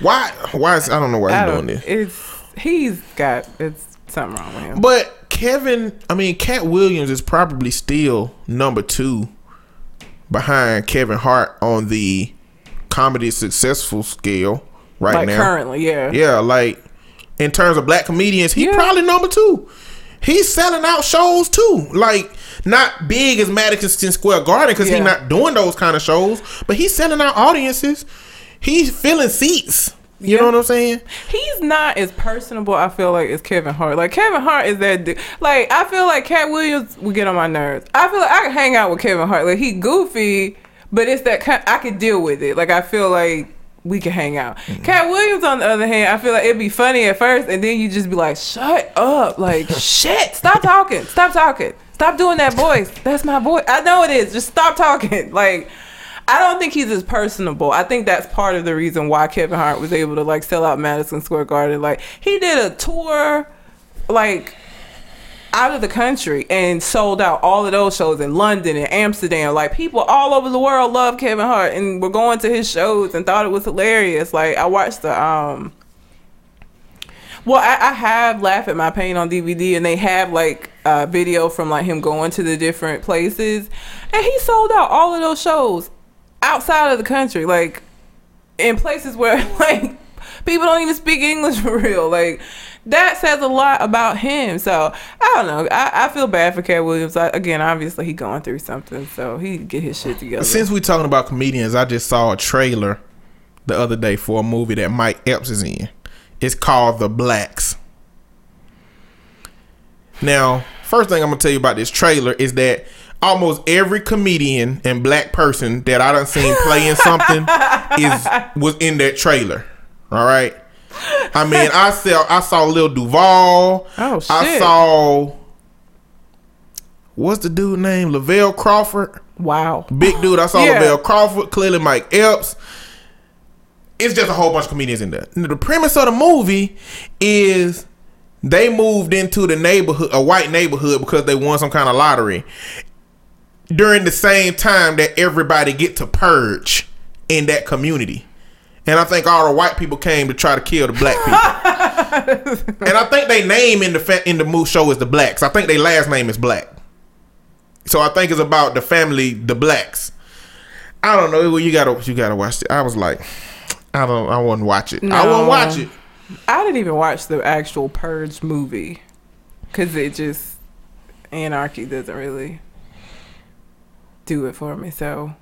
why? Why is I don't know why he's doing this. It's he's got it's something wrong with him. But Kevin, I mean, Katt Williams is probably still number two behind Kevin Hart on the comedy successful scale right like now. currently, yeah. Yeah, like in terms of black comedians, he Yeah. probably number two. He's selling out shows too. Like not big as Madison Square Garden because Yeah. he's not doing those kind of shows, but he's selling out audiences. He's filling seats. You Yeah. know what I'm saying? He's not as personable. I feel like as Kevin Hart. Like Kevin Hart is that dude. Like I feel like Katt Williams would get on my nerves. I feel like I can hang out with Kevin Hart. Like he goofy, but it's that kind. I could deal with it. Like I feel like we can hang out. Mm-hmm. Katt Williams, on the other hand, I feel like it'd be funny at first, and then you just be like, "Shut up!" Like shit. Stop talking. Stop talking. Stop doing that voice. That's my voice. I know it is. Just stop talking. Like. I don't think he's as personable. I think that's part of the reason why Kevin Hart was able to like sell out Madison Square Garden. Like he did a tour, like out of the country and sold out all of those shows in London and Amsterdam. Like people all over the world love Kevin Hart and were going to his shows and thought it was hilarious. Like I watched the um. Well, I, I have Laugh at My Pain on DVD, and they have like a video from like him going to the different places, and he sold out all of those shows outside of the country, like in places where like people don't even speak English for real. Like that says a lot about him. So I don't know. I, I feel bad for Katt Williams. I, again, obviously he going through something, so he get his shit together. Since we're talking about comedians, I just saw a trailer the other day for a movie that Mike Epps is in. It's called The Blacks. Now, first thing I'm gonna tell you about this trailer is that almost every comedian and black person that I done seen playing something is was in that trailer. All right. I mean, I saw I saw Lil Duval. Oh, shit! I saw what's the dude name? Lavelle Crawford. wow. Big dude. I saw Yeah. Lavelle Crawford, clearly Mike Epps. It's just a whole bunch of comedians in there. The premise of the movie is they moved into the neighborhood, a white neighborhood, because they won some kind of lottery. During the same time that everybody get to purge in that community. And I think all the white people came to try to kill the black people. and I think they name in the fa- in the movie show is the blacks. I think their last name is black. So I think it's about the family, the blacks. I don't know. You gotta you gotta watch it. I was like, I don't. I wouldn't watch it. I No. wouldn't watch it. I didn't even watch the actual Purge movie because it just anarchy doesn't really do it for me. So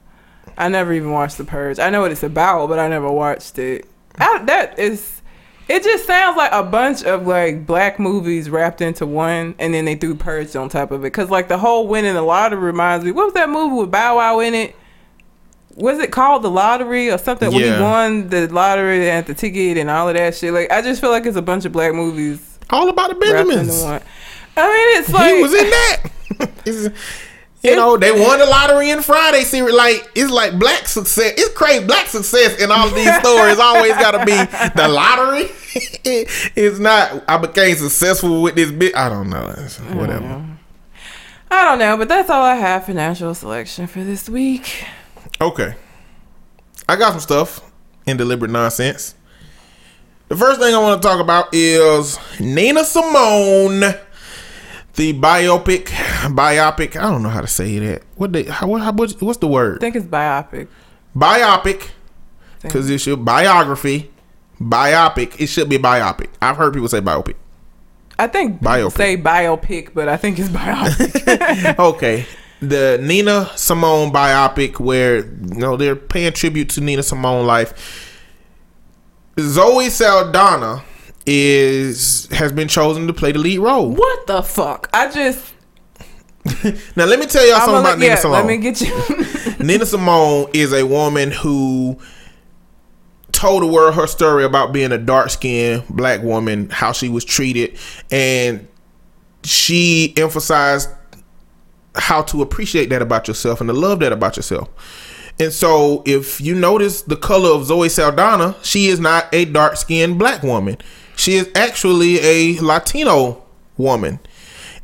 I never even watched the Purge. I know what it's about, but I never watched it. I, that is. It just sounds like a bunch of like black movies wrapped into one, and then they threw Purge on top of it. Cause like the whole winning the lottery reminds me. What was that movie with Bow Wow in it? Was it called the lottery or something? When Yeah. he won the lottery and the ticket and all of that shit. Like I just feel like it's a bunch of black movies All about the Benjamins. I mean, it's like he was in that. You know, they won the lottery in Friday series. Like it's like black success. It's crazy. Black success in all of these stories always got to be the lottery. it's not. I became successful with this bit. I don't know. It's whatever. I don't know, but that's all I have for natural selection for this week. Okay. I got some stuff in deliberate nonsense. The first thing I want to talk about is Nina Simone, the biopic. Biopic. I don't know how to say that. What the? How, what, how, what's the I word? think it's biopic. Biopic. Because it should biography. Biopic. It should be biopic. I've heard people say biopic. I think Biopic. say biopic, but I think it's biopic. okay. the Nina Simone biopic where you know they're paying tribute to Nina Simone life. Zoe Saldana is has been chosen to play the lead role. What the fuck? I just Now let me tell y'all something about Nina yeah, Simone. let me get you. Nina Simone is a woman who told the world her story about being a dark skinned black woman, how she was treated, and she emphasized how to appreciate that about yourself and to love that about yourself. And so, if you notice the color of Zoe Saldana, she is not a dark skinned black woman. She is actually a Latino woman.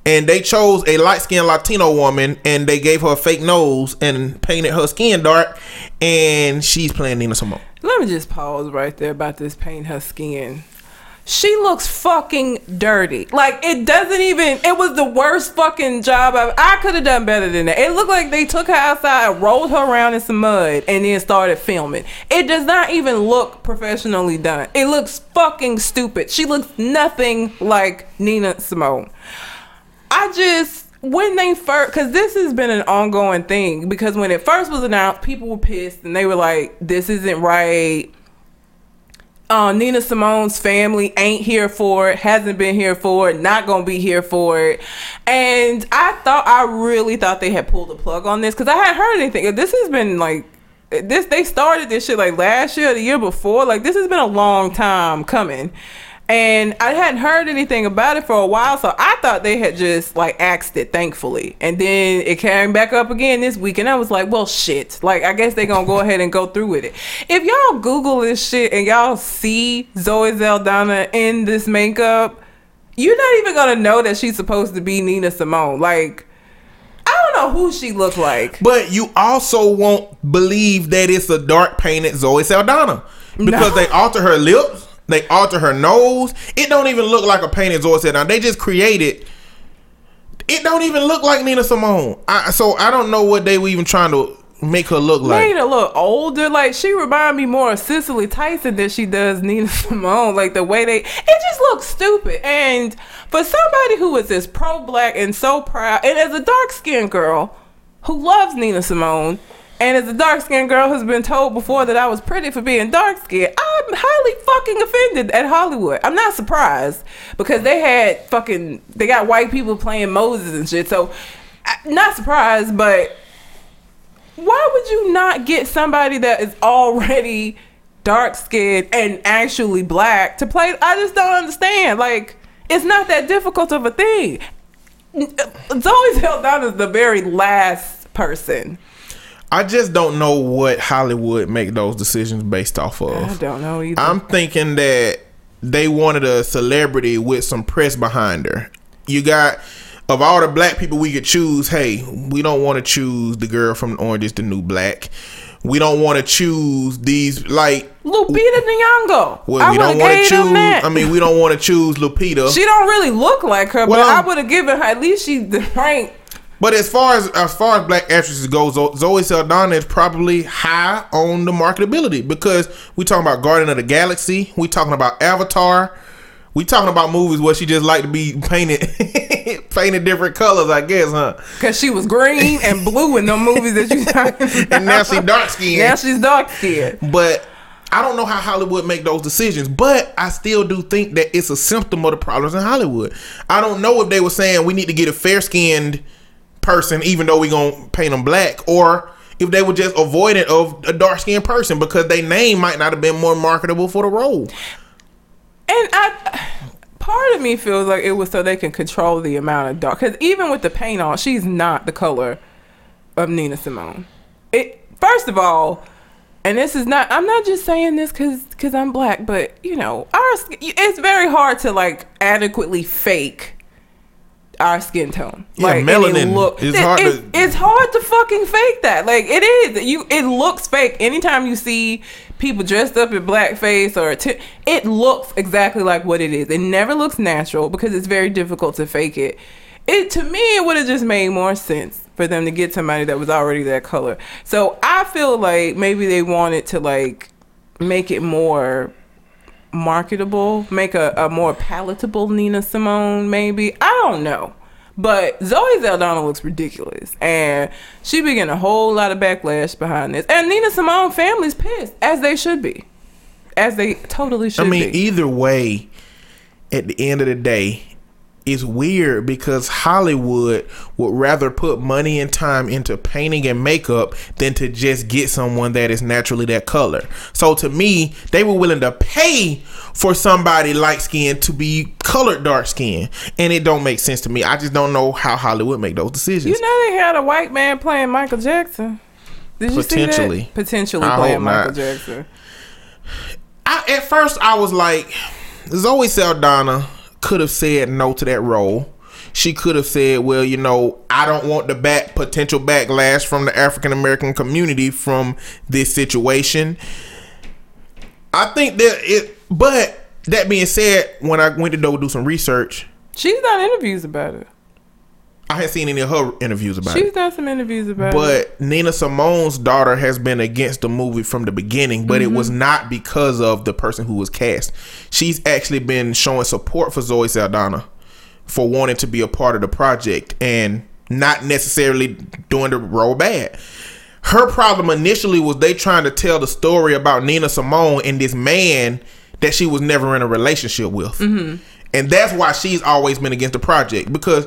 And they chose a light skinned Latino woman and they gave her a fake nose and painted her skin dark. And she's playing Nina Simone. Let me just pause right there about this paint her skin. She looks fucking dirty. Like it doesn't even. It was the worst fucking job I've. I could have done better than that. It looked like they took her outside, rolled her around in some mud, and then started filming. It does not even look professionally done. It looks fucking stupid. She looks nothing like Nina Simone. I just when they first because this has been an ongoing thing because when it first was announced, people were pissed and they were like, "This isn't right." Uh, Nina Simone's family ain't here for it, hasn't been here for it, not gonna be here for it. And I thought, I really thought they had pulled the plug on this because I hadn't heard anything. This has been like, this they started this shit like last year, the year before. Like this has been a long time coming. And I hadn't heard anything about it for a while, so I thought they had just like axed it, thankfully. And then it came back up again this week, and I was like, well, shit. Like, I guess they're gonna go ahead and go through with it. If y'all Google this shit and y'all see Zoe Saldana in this makeup, you're not even gonna know that she's supposed to be Nina Simone. Like, I don't know who she looked like. But you also won't believe that it's a dark painted Zoe Saldana because No. they alter her lips, they alter her nose. It don't even look like a painted Zoe Saldana. They just created. It don't even look like Nina Simone. I, so I don't know what they were even trying to make her look like. made her look older. Like she remind me more of Cicely Tyson than she does Nina Simone. Like the way they, it just looks stupid. And for somebody who is this pro black and so proud, and as a dark skinned girl who loves Nina Simone, and as a dark skinned girl who's been told before that I was pretty for being dark skinned, I'm highly fucking offended at Hollywood. I'm not surprised because they had fucking, they got white people playing Moses and shit. So, not surprised, but why would you not get somebody that is already dark skinned and actually black to play? I just don't understand. Like, it's not that difficult of a thing. Uh, Zoe Saldana is the very last person. I just don't know what Hollywood make those decisions based off of. I don't know either. I'm thinking that they wanted a celebrity with some press behind her. You got of all the black people we could choose, hey, we don't want to choose the girl from Orange is the New Black. We don't want to choose these like Lupita Nyong'o. well, I we don't want to choose. I mean, we don't want to choose Lupita. she don't really look like her, but Well, I would have given her at least she the rank. But as far as as far as black actresses go, Zoe Saldana is probably high on the marketability because we talking about Guardian of the Galaxy, we talking about Avatar, we talking about movies where she just like to be painted painted different colors, I guess, huh? Cause she was green and blue in the movies that you talking about. And now she dark skinned. Now she's dark skinned. But I don't know how Hollywood make those decisions, but I still do think that it's a symptom of the problems in Hollywood. I don't know if they were saying we need to get a fair skinned person, even though we gonna paint them black, or if they were just avoidant of a dark skinned person because their name might not have been more marketable for the role. And I, part of me feels like it was so they can control the amount of dark. Because even with the paint on, she's not the color of Nina Simone. It first of all, and this is not. I'm not just saying this because because I'm black, but you know, our it's very hard to like adequately fake our skin tone. Yeah, like, and it melanin Look, is it- hard it's, to- it's hard to fucking fake that. Like it is. You it looks fake. Anytime you see people dressed up in blackface or t- it looks exactly like what it is. It never looks natural because it's very difficult to fake it. It to me it would have just made more sense for them to get somebody that was already that color. So I feel like maybe they wanted to like make it more marketable, make a, a more palatable Nina Simone, maybe. I don't know. But Zoe Saldana looks ridiculous, and she be getting a whole lot of backlash behind this. And Nina Simone family's pissed, as they should be, as they totally should I mean, be. either way, at the end of the day, it's weird because Hollywood would rather put money and time into painting and makeup than to just get someone that is naturally that color. So to me, they were willing to pay for somebody light skinned to be colored dark skin. And it don't make sense to me. I just don't know how Hollywood make those decisions. you know they had a white man playing Michael Jackson. Did you see Potentially. that? Potentially I playing Michael not. Jackson. I, at first, I was like, Zoe Saldana could have said no to that role. She could have said, "Well, you know, I don't want the back potential backlash from the African American community from this situation." I think that it, but that being said, when I went to go do some research, She's done interviews about it. I hadn't seen any of her interviews about She's it. done some interviews about it. But Nina Simone's daughter has been against the movie from the beginning, but it mm-hmm. was not because of the person who was cast. She's actually been showing support for Zoe Saldana for wanting to be a part of the project and not necessarily doing the role bad. Her problem initially was they trying to tell the story about Nina Simone and this man that she was never in a relationship with. Mm-hmm. And that's why she's always been against the project because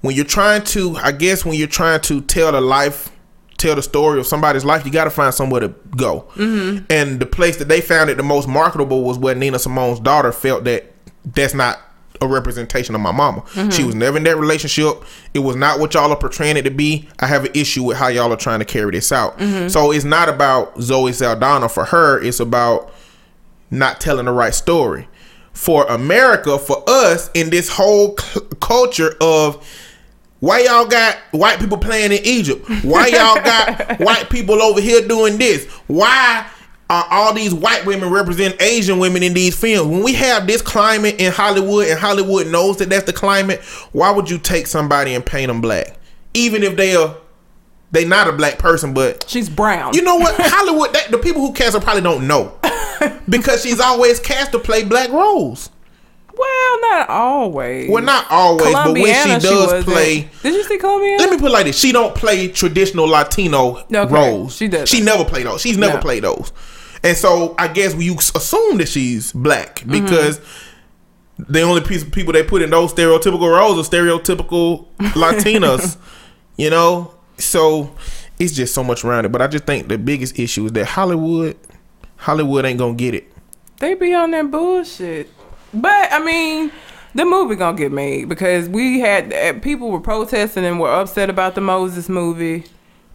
when you're trying to, I guess, when you're trying to tell the life, tell the story of somebody's life, you got to find somewhere to go. Mm-hmm. And the place that they found it the most marketable was where Nina Simone's daughter felt that that's not a representation of my mama. Mm-hmm. She was never in that relationship. It was not what y'all are portraying it to be. I have an issue with how y'all are trying to carry this out. Mm-hmm. So it's not about Zoe Saldana for her. It's about not telling the right story. For America, for us, in this whole c- culture of why y'all got white people playing in Egypt? Why y'all got white people over here doing this? Why are all these white women represent Asian women in these films? When we have this climate in Hollywood and Hollywood knows that that's the climate, why would you take somebody and paint them black? Even if they are they not a black person, but She's brown. you know what? Hollywood, that, the people who cast her probably don't know because she's always cast to play black roles. Well, not always. Well, not always, but when she does wasn't. play, Did you see Colombiana? let me put it like this: she don't play traditional Latino Okay, roles. she doesn't. She never played those. She's never No. played those, and so I guess you assume that she's black Mm-hmm. because. The only piece of people they put in those stereotypical roles are stereotypical Latinas, you know. So it's just so much around it. But I just think the biggest issue is that Hollywood, Hollywood ain't gonna get it. They be on that bullshit. But I mean, the movie gonna get made because we had uh, people were protesting and were upset about the Moses movie,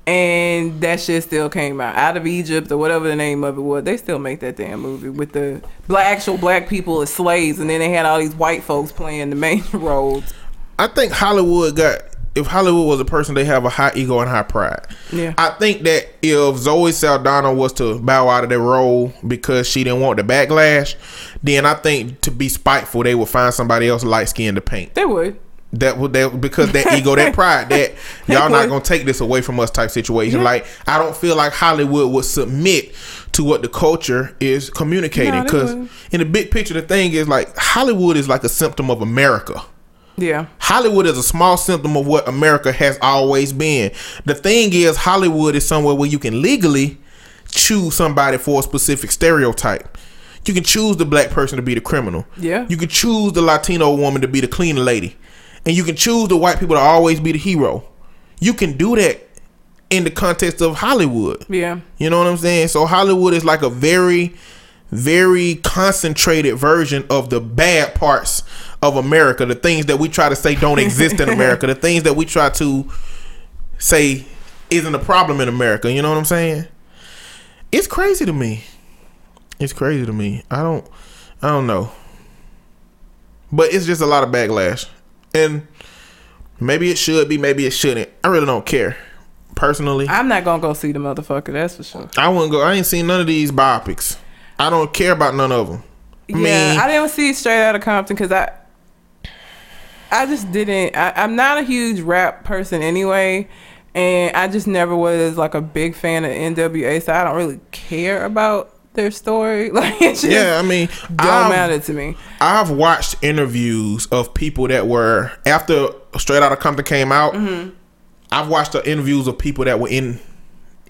and that shit still came out out of Egypt or whatever the name of it was. They still make that damn movie with the black actual black people as slaves, and then they had all these white folks playing the main roles. I think Hollywood got if Hollywood was a person, they have a high ego and high pride. Yeah. I think that if Zoe Saldana was to bow out of their role because she didn't want the backlash, then I think to be spiteful, they would find somebody else light skinned to paint. They would. That would that because that ego, that pride, that y'all not gonna take this away from us type situation. Yeah. Like I don't feel like Hollywood would submit to what the culture is communicating. Because wouldn't. in the big picture, the thing is like Hollywood is like a symptom of America. Yeah. Hollywood is a small symptom of what America has always been. The thing is, Hollywood is somewhere where you can legally choose somebody for a specific stereotype. You can choose the black person to be the criminal. Yeah. You can choose the Latino woman to be the cleaner lady. And you can choose the white people to always be the hero. You can do that in the context of Hollywood. Yeah. You know what I'm saying? So Hollywood is like a very, very concentrated version of the bad parts of America. The things that we try to say don't exist in America. The things that we try to say isn't a problem in America. You know what I'm saying? It's crazy to me. It's crazy to me. I don't I don't know. But it's just a lot of backlash. And maybe it should be, maybe it shouldn't. I really don't care. Personally. I'm not gonna go see the motherfucker. That's for sure. I wouldn't go. I ain't seen none of these biopics. I don't care about none of them. I yeah, mean- I didn't see straight out of Compton because I, I just didn't. I, I'm not a huge rap person anyway, and I just never was like a big fan of NWA, so I don't really care about their story. Like it just Yeah, I mean, don't I've, matter to me. I've watched interviews of people that were after Straight Outta Compton came out, mm-hmm. I've watched the interviews of people that were in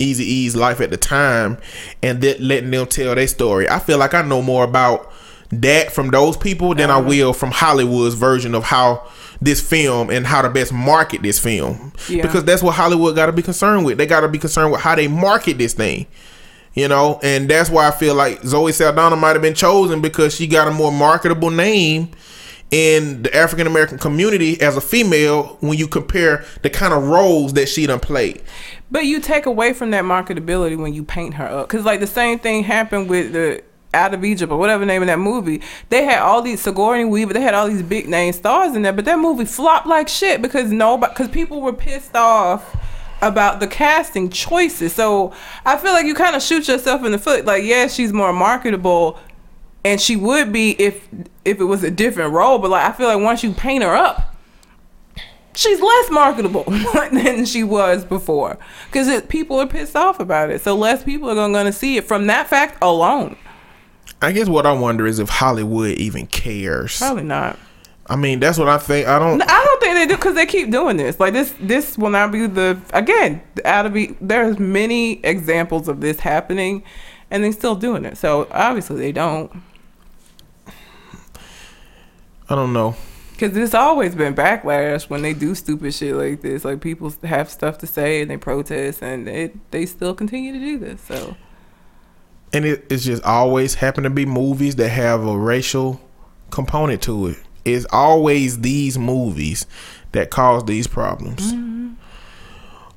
Eazy-E's life at the time, and that letting them tell their story. I feel like I know more about that from those people than I uh-huh. will from Hollywood's version of how this film and how to best market this film. Yeah. Because that's what Hollywood got to be concerned with. They got to be concerned with how they market this thing. You know, and that's why I feel like Zoe Saldana might have been chosen because she got a more marketable name in the African American community as a female when you compare the kind of roles that she done played. But you take away from that marketability when you paint her up. Because, like, the same thing happened with the Out of Egypt or whatever name of that movie. They had all these Sigourney Weaver, they had all these big name stars in there, but that movie flopped like shit because nobody, because people were pissed off about the casting choices. So I feel like you kind of shoot yourself in the foot. Like, yeah, she's more marketable, and she would be if if it was a different role. But like, I feel like once you paint her up, she's less marketable than she was before because people are pissed off about it. So less people are going to see it from that fact alone. I guess what I wonder is if Hollywood even cares. Probably not. I mean, that's what I think. I don't. I don't think they do because they keep doing this. Like this, this will not be the again. Out of be there's many examples of this happening, and they're still doing it. So obviously they don't. I don't know. Because it's always been backlash when they do stupid shit like this. Like people have stuff to say and they protest, and it, they still continue to do this. So And it, it's just always happen to be movies that have a racial component to it. It's always these movies that cause these problems. Mm-hmm.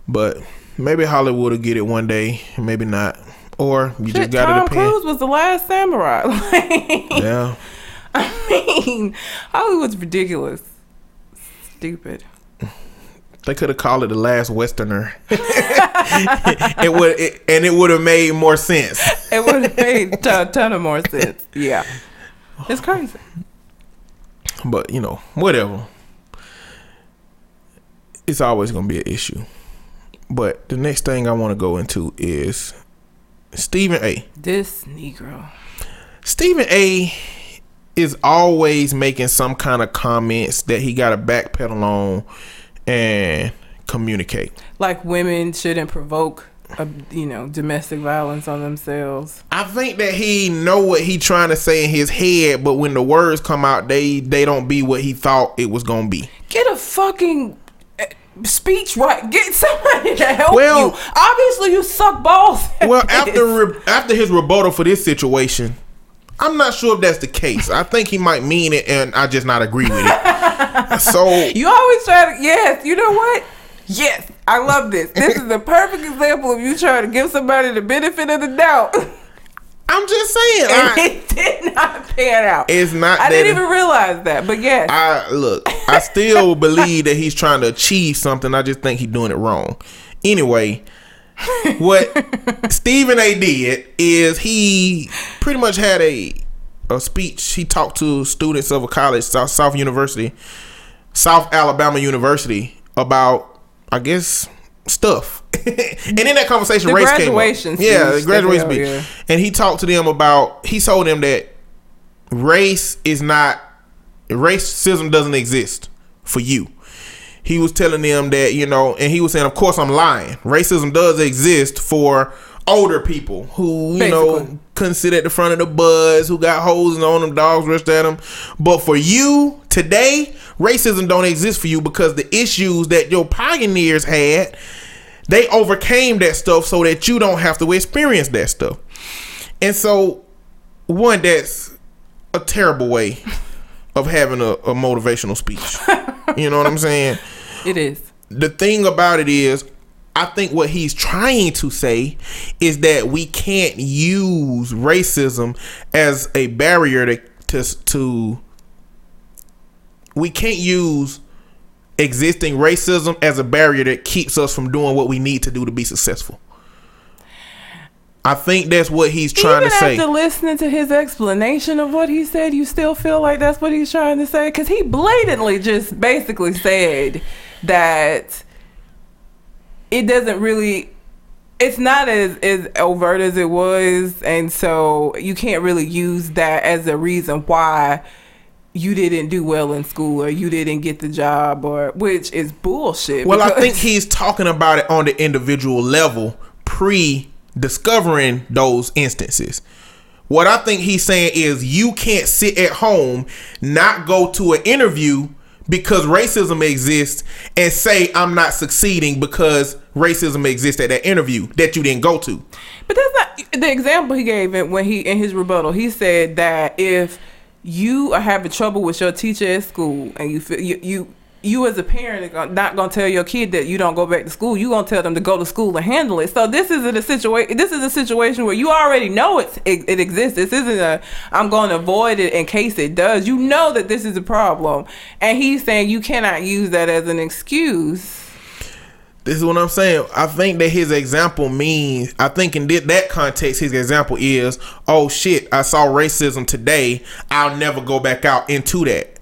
But maybe Hollywood will get it one day, maybe not. Or you just got Tom to depend. Cruise was the last samurai. Like, Yeah. I mean, Hollywood's ridiculous, stupid. They could have called it the last Westerner. it would, it, and it would have made more sense. It would have made a ton, ton of more sense. Yeah, it's crazy. But you know, whatever. It's always gonna be an issue. But the next thing I want to go into is Stephen A. This Negro. Stephen A. is always making some kind of comments that he got to backpedal on and communicate. Like women shouldn't provoke, a, you know, domestic violence on themselves. I think that he know what he trying to say in his head, but when the words come out, they they don't be what he thought it was gonna be. Get a fucking eh, speech right. Get somebody to help Well- you. Obviously, you suck balls. Well, after re- after his rebuttal for this situation, I'm not sure if that's the case. I think he might mean it, and I just not agree with it. so You always try to, yes, you know what? Yes, I love this. This is the perfect example of you trying to give somebody the benefit of the doubt. I'm just saying, And I, it did not pan out. it's not. I didn't even realize that, but yes. I look. I still believe that he's trying to achieve something. I just think he's doing it wrong. Anyway, what Stephen A. did is he pretty much had a a speech. He talked to students of a college, South, South University, South Alabama University, about I guess stuff. and in that conversation, The race graduation came up. Yeah, the graduation speech. yeah. And he talked to them about. He told them that race is not racism doesn't exist for you. He was telling them that, you know, and he was saying, of course I'm lying. Racism does exist for older people who, you know, Basically. couldn't sit at the front of the bus, who got hoses on them, dogs rushed at them. But for you today, racism don't exist for you because the issues that your pioneers had, they overcame that stuff so that you don't have to experience that stuff. And so, one, that's a terrible way of having a, a motivational speech. you know what I'm saying? It is. The thing about it is, I think what he's trying to say is that we can't use racism as a barrier to to, to we can't use existing racism as a barrier that keeps us from doing what we need to do to be successful. I think that's what he's trying Even to say. after listening to his explanation of what he said, you still feel like that's what he's trying to say? Because he blatantly just basically said that it doesn't really it's not as as overt as it was and so you can't really use that as a reason why you didn't do well in school or you didn't get the job or which is bullshit. Well, I think he's talking about it on the individual level, pre discovering those instances. What I think he's saying is you can't sit at home, not go to an interview because racism exists, and say I'm not succeeding because racism exists at that interview that you didn't go to. But that's not the example he gave it when he in his rebuttal. He said that if you are having trouble with your teacher at school and you feel you you, you as a parent are not gonna tell your kid that you don't go back to school. You gonna tell them to go to school and handle it. So this isn't a situation. This is a situation where you already know it's, it it exists. This isn't a I'm going to avoid it in case it does. You know that this is a problem, and he's saying you cannot use that as an excuse. This is what I'm saying. I think that his example means. I think in that context, his example is, "Oh shit, I saw racism today. I'll never go back out into that."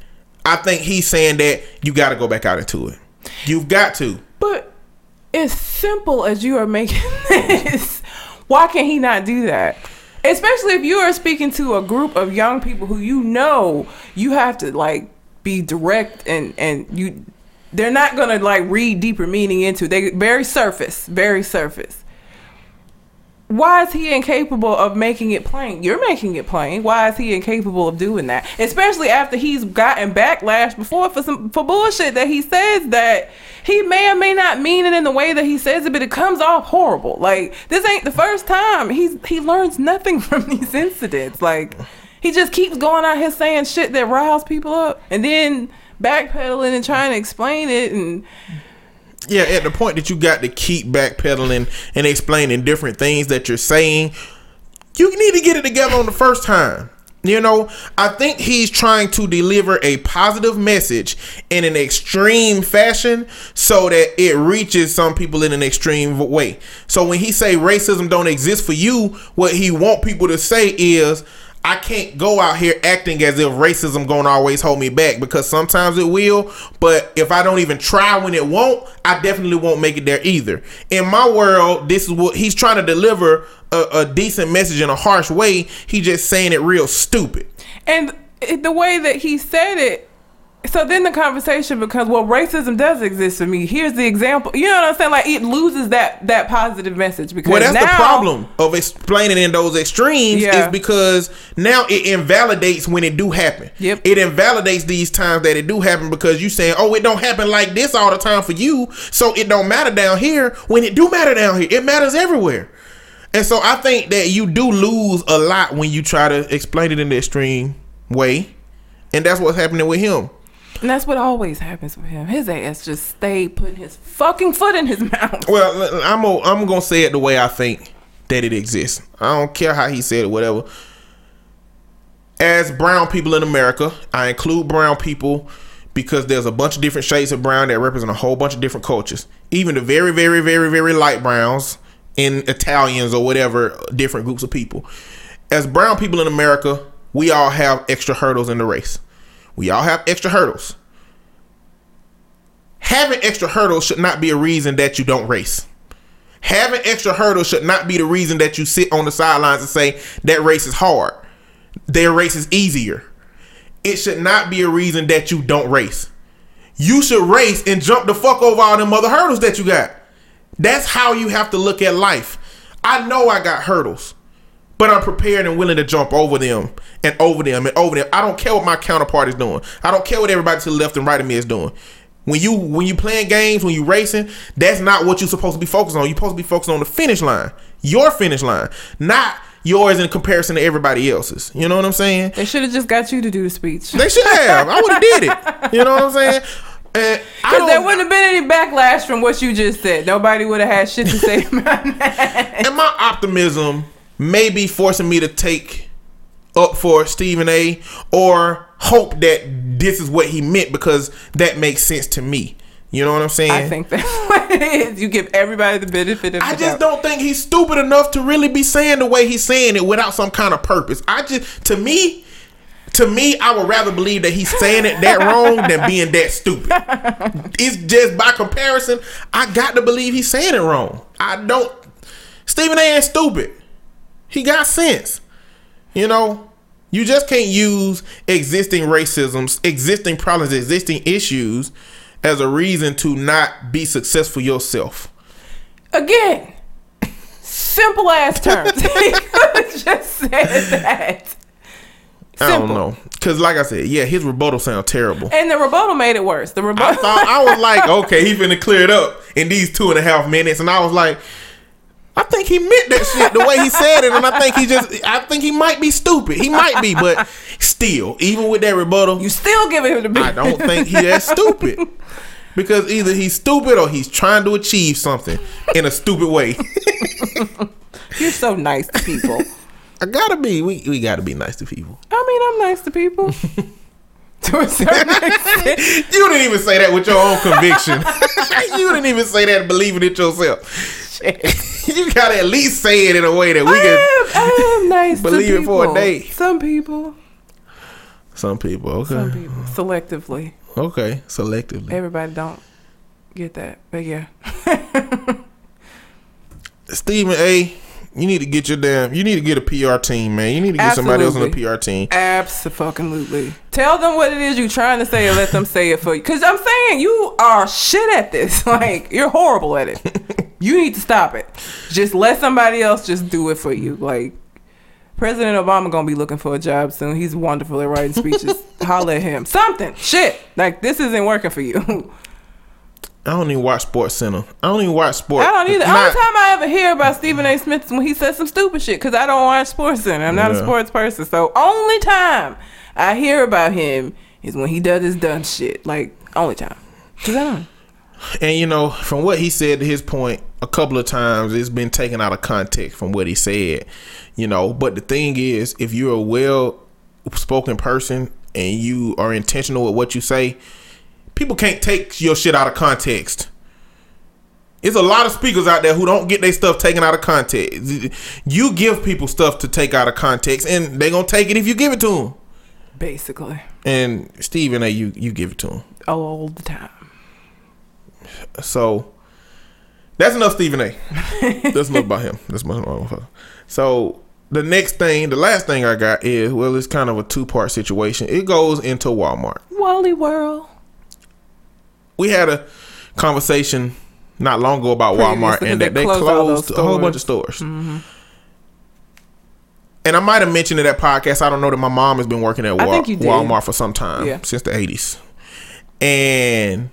I think he's saying that you got to go back out into it. You've got to. But as simple as you are making this, why can he not do that? Especially if you are speaking to a group of young people who you know you have to like be direct and and you they're not gonna like read deeper meaning into they very surface, very surface. Why is he incapable of making it plain? You're making it plain. Why is he incapable of doing that? Especially after he's gotten backlash before for some for bullshit that he says that he may or may not mean it in the way that he says it, but it comes off horrible. Like this ain't the first time. He's he learns nothing from these incidents. Like he just keeps going out here saying shit that riles people up and then backpedaling and trying to explain it and Yeah, at the point that you got to keep backpedaling and explaining different things that you're saying, you need to get it together on the first time. You know, I think he's trying to deliver a positive message in an extreme fashion so that it reaches some people in an extreme way. So when he say racism don't exist for you, what he want people to say is I can't go out here acting as if racism gonna always hold me back because sometimes it will, but if I don't even try when it won't, I definitely won't make it there either. In my world, this is what he's trying to deliver a, a decent message in a harsh way. He just saying it real stupid. And the way that he said it, so then the conversation becomes, well, racism does exist for me. Here's the example. You know what I'm saying? Like it loses that that positive message because Well, that's the problem of explaining in those extremes Yeah. is because now it invalidates when it do happen. Yep. It invalidates these times that it do happen because you saying, "Oh, it don't happen like this all the time for you, so it don't matter down here." When it do matter down here, it matters everywhere. And so I think that you do lose a lot when you try to explain it in the extreme way, and that's what's happening with him. And that's what always happens with him. His ass just stayed putting his fucking foot in his mouth. Well, I'm i I'm gonna say it the way I think that it exists. I don't care how he said it, whatever. As brown people in America, I include brown people because there's a bunch of different shades of brown that represent a whole bunch of different cultures. Even the very, very, very, very light browns in Italians or whatever different groups of people. As brown people in America, we all have extra hurdles in the race. We all have extra hurdles having extra hurdles should not be a reason that you don't race. Having extra hurdles should not be the reason that you sit on the sidelines and say that race is hard. Their race is easier. It should not be a reason that you don't race. You should race and jump the fuck over all them other hurdles that you got. That's how you have to look at life. I know I got hurdles, but I'm prepared and willing to jump over them and over them and over them. I don't care what my counterpart is doing. I don't care what everybody to the left and right of me is doing. When you when you playing games, when you racing, that's not what you're supposed to be focused on. You're supposed to be focused on the finish line, your finish line, not yours in comparison to everybody else's. You know what I'm saying? They should have just got you to do the speech. They should have. I would have did it. You know what I'm saying? Because there wouldn't have been any backlash from what you just said. Nobody would have had shit to say about that. and my optimism may be forcing me to take up for Stephen A. or hope that this is what he meant because that makes sense to me. You know what I'm saying? I think that's what it is. You give everybody the benefit of the. I just doubt. don't think he's stupid enough to really be saying the way he's saying it without some kind of purpose. I just, to me, to me, I would rather believe that he's saying it that wrong than being that stupid. It's just by comparison, I got to believe he's saying it wrong. I don't. Stephen A. ain't stupid. He got sense. You know, You just can't use existing racisms, existing problems, existing issues as a reason to not be successful yourself. Again, simple ass terms. he just said that. I don't know. Cause like I said, yeah, his rebuttal sound terrible. And the rebuttal made it worse. The I rebuttal. thought I was like, okay, he finna clear it up in these two and a half minutes, and I was like, I think he meant that shit the way he said it, and I think he just, I think he might be stupid. He might be, but still, even with that rebuttal, you still giving him the beat. I don't think he that stupid. Because either he's stupid or he's trying to achieve something in a stupid way. You're so nice to people. I gotta be. We, we gotta be nice to people. I mean, I'm nice to people. to a certain extent. You didn't even say that with your own conviction. you didn't even say that believing it yourself. you gotta at least say it in a way that we I can. am, I am nice Believe it people. for a day. Some people. Some people, okay, Some people. Selectively. okay, selectively. Everybody don't get that. But yeah. Stephen A. You need to get your damn. You need to get a PR team, man. You need to get somebody else on the PR team. Absolutely. Tell them what it is you're trying to say and let them say it for you. Because I'm saying you are shit at this. Like, you're horrible at it. You need to stop it. Just let somebody else just do it for you. Like, President Obama gonna be looking for a job soon. He's wonderful at writing speeches. Holler at him. Something. Shit. Like, this isn't working for you. I don't even watch Sports Center. I don't even watch sports. I don't either. Not- Only time I ever hear about Stephen A. Smith is when he says some stupid shit because I don't watch Sports Center. I'm not a sports person. So only time I hear about him is when he does his dumb shit. Like only time. Cause I don't. And you know, from what he said to his point, a couple of times it's been taken out of context from what he said. You know, but the thing is, if you're a well spoken person and you are intentional with what you say, people can't take your shit out of context. There's a lot of speakers out there who don't get their stuff taken out of context. You give people stuff to take out of context, and they're gonna take it if you give it to them. Basically, And Stephen you you give it to him. Oh, all the time. So that's enough Stephen A. that's enough about him. That's my oh, motherfucker. So the next thing, the last thing I got is well, it's kind of a two part situation. It goes into Walmart. Wally World. We had a conversation not long ago about Previously, Walmart and that they closed closed a whole bunch of stores. Mm-hmm. And I might have mentioned in that podcast. I don't know that my mom has been working at I Wa- think you did. Walmart for some time Yeah. since the eighties, and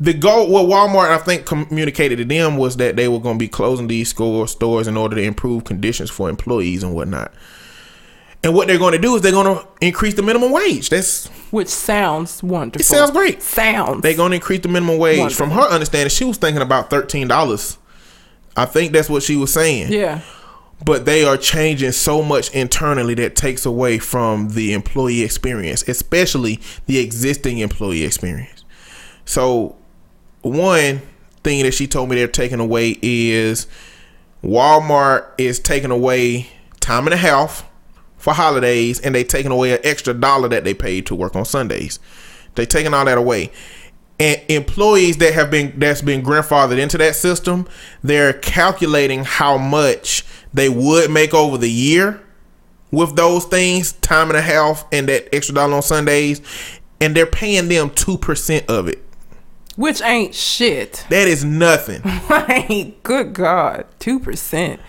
the goal what Walmart I think communicated to them was that they were going to be closing these store stores in order to improve conditions for employees and whatnot. And what they're going to do is they're going to increase the minimum wage. That's Which sounds wonderful. it sounds great. Sounds. They're going to increase the minimum wage. Wonderful. From her understanding, she was thinking about thirteen dollars. I think that's what she was saying. yeah. But they are changing so much internally that takes away from the employee experience, especially the existing employee experience. So, one thing that she told me they're taking away is Walmart is taking away time and a half for holidays, and they taking away an extra dollar that they paid to work on Sundays. They taking all that away. And employees that have been that's been grandfathered into that system, they're calculating how much they would make over the year with those things, time and a half, and that extra dollar on Sundays, and they're paying them two percent of it. Which ain't shit. That is nothing. Like, good God, two percent.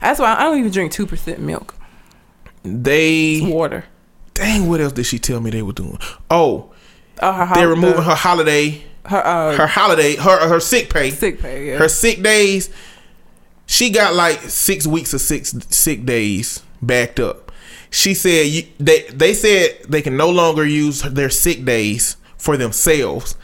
That's why I don't even drink two percent milk. They Water. dang, what else did she tell me they were doing? Oh, her they're removing the- her holiday, her uh, her holiday, her her sick pay, sick pay. Yeah. her sick days. She got like six weeks of six sick days backed up. She said you, they they said they can no longer use their sick days for themselves.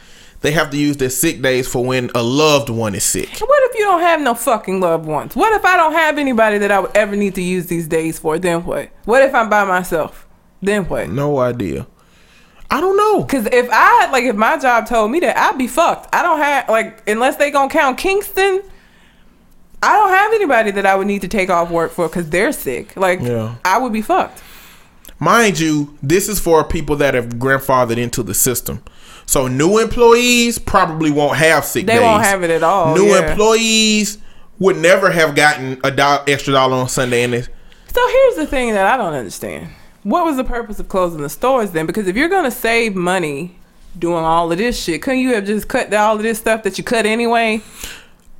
They have to use their sick days for when a loved one is sick. What if you don't have no fucking loved ones? What if I don't have anybody that I would ever need to use these days for? Then what? What if I'm by myself? Then what? No idea. I don't know. Cause if I like if my job told me that I'd be fucked. I don't have like unless they gonna count Kingston. I don't have anybody that I would need to take off work for because they're sick. Like Yeah. I would be fucked. Mind you, this is for people that have grandfathered into the system. So new employees probably won't have sick They days. They won't have it at all. New yeah. employees would never have gotten a do- extra dollar on Sunday, and it- So here's the thing that I don't understand. What was the purpose of closing the stores then? Because if you're gonna save money doing all of this shit, couldn't you have just cut all of this stuff that you cut anyway?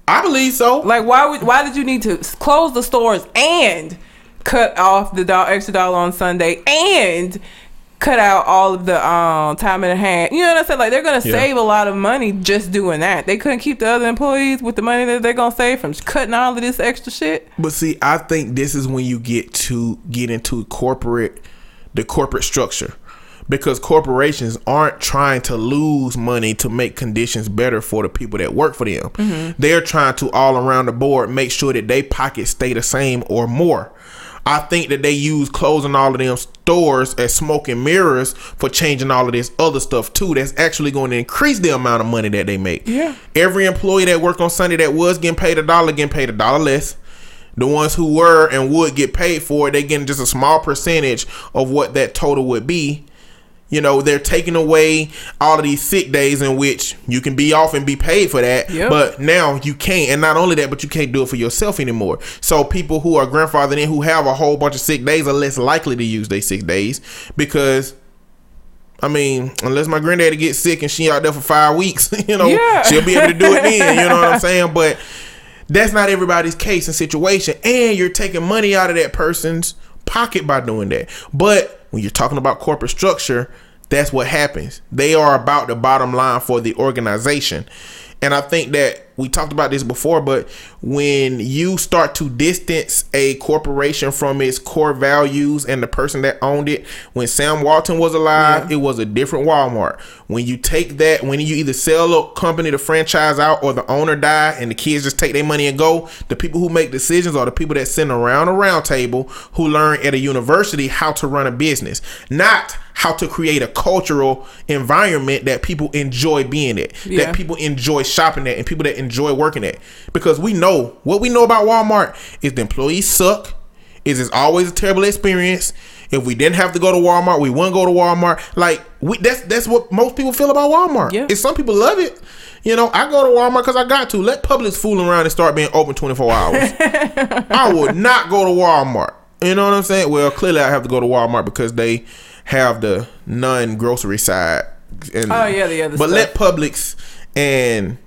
I believe so. Like why would why did you need to close the stores and cut off the do- extra dollar on Sunday and cut out all of the um time and a half? You know what I'm saying? Like they're gonna Yeah. save a lot of money just doing that. They couldn't keep the other employees with the money that they're gonna save from cutting all of this extra shit. But see, I think this is when you get to get into corporate, the corporate structure, because corporations aren't trying to lose money to make conditions better for the people that work for them. They're trying to all around the board make sure that they pockets stay the same or more. I think that they use closing all of them stores as smoke and mirrors for changing all of this other stuff too. That's actually going to increase the amount of money that they make. Yeah. Every employee that worked on Sunday that was getting paid a dollar getting paid a dollar less. The ones who were and would get paid for it, they getting just a small percentage of what that total would be. You know, they're taking away all of these sick days in which you can be off and be paid for that. Yep. But now you can't. And not only that, but you can't do it for yourself anymore. So people who are grandfathered in who have a whole bunch of sick days are less likely to use their sick days because I mean, unless my granddaddy gets sick and she out there for five weeks, you know, Yeah. she'll be able to do it then. You know what I'm saying? But that's not everybody's case and situation. And you're taking money out of that person's pocket by doing that. But when you're talking about corporate structure, that's what happens. They are about the bottom line for the organization. And I think that we talked about this before, but when you start to distance a corporation from its core values and the person that owned it, when Sam Walton was alive, it was a different Walmart. When you take that, when you either sell a company to franchise out or the owner die and the kids just take their money and go, the people who make decisions are the people that sit around a round table who learn at a university how to run a business, not how to create a cultural environment that people enjoy being at, Yeah. that people enjoy shopping at, and people that enjoy working at. Because we know what we know about Walmart is the employees suck. Is it's always a terrible experience. If we didn't have to go to Walmart, we wouldn't go to Walmart. Like we, that's that's what most people feel about Walmart. Yeah. Is some people love it. You know, I go to Walmart because I got to. Let Publix fool around and start being open 24 hours. I would not go to Walmart. You know what I'm saying? Well, clearly I have to go to Walmart because they have the non grocery side. And, Oh, yeah, the other But stuff. let Publix and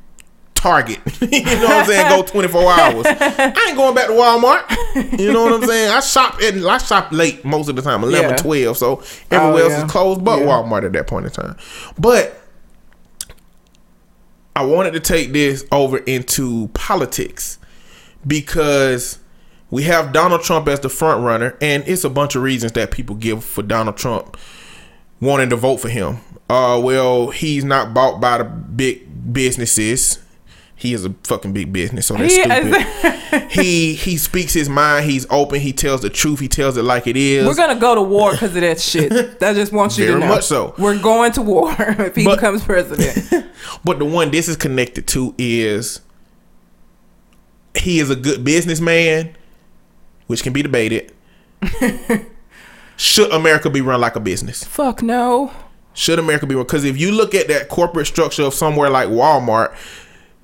Target, you know what I'm saying, go 24 hours. I ain't going back to Walmart. You know what I'm saying? I shop at I shop late most of the time, 11, Yeah. 12. So everywhere Oh, else yeah. is closed but Yeah. Walmart at that point in time. But I wanted to take this over into politics because we have Donald Trump as the front runner, and it's a bunch of reasons that people give for Donald Trump wanting to vote for him. Uh, well, he's not bought by the big businesses. He is a fucking big business, so that's He stupid. he he speaks his mind. He's open. He tells the truth. He tells it like it is. We're gonna go to war because of that shit. I just want you Very to know. much so. We're going to war if he But- becomes president. But the one this is connected to is he is a good businessman, which can be debated. Should America be run like a business? Fuck no. Should America be run? Because if you look at that corporate structure of somewhere like Walmart,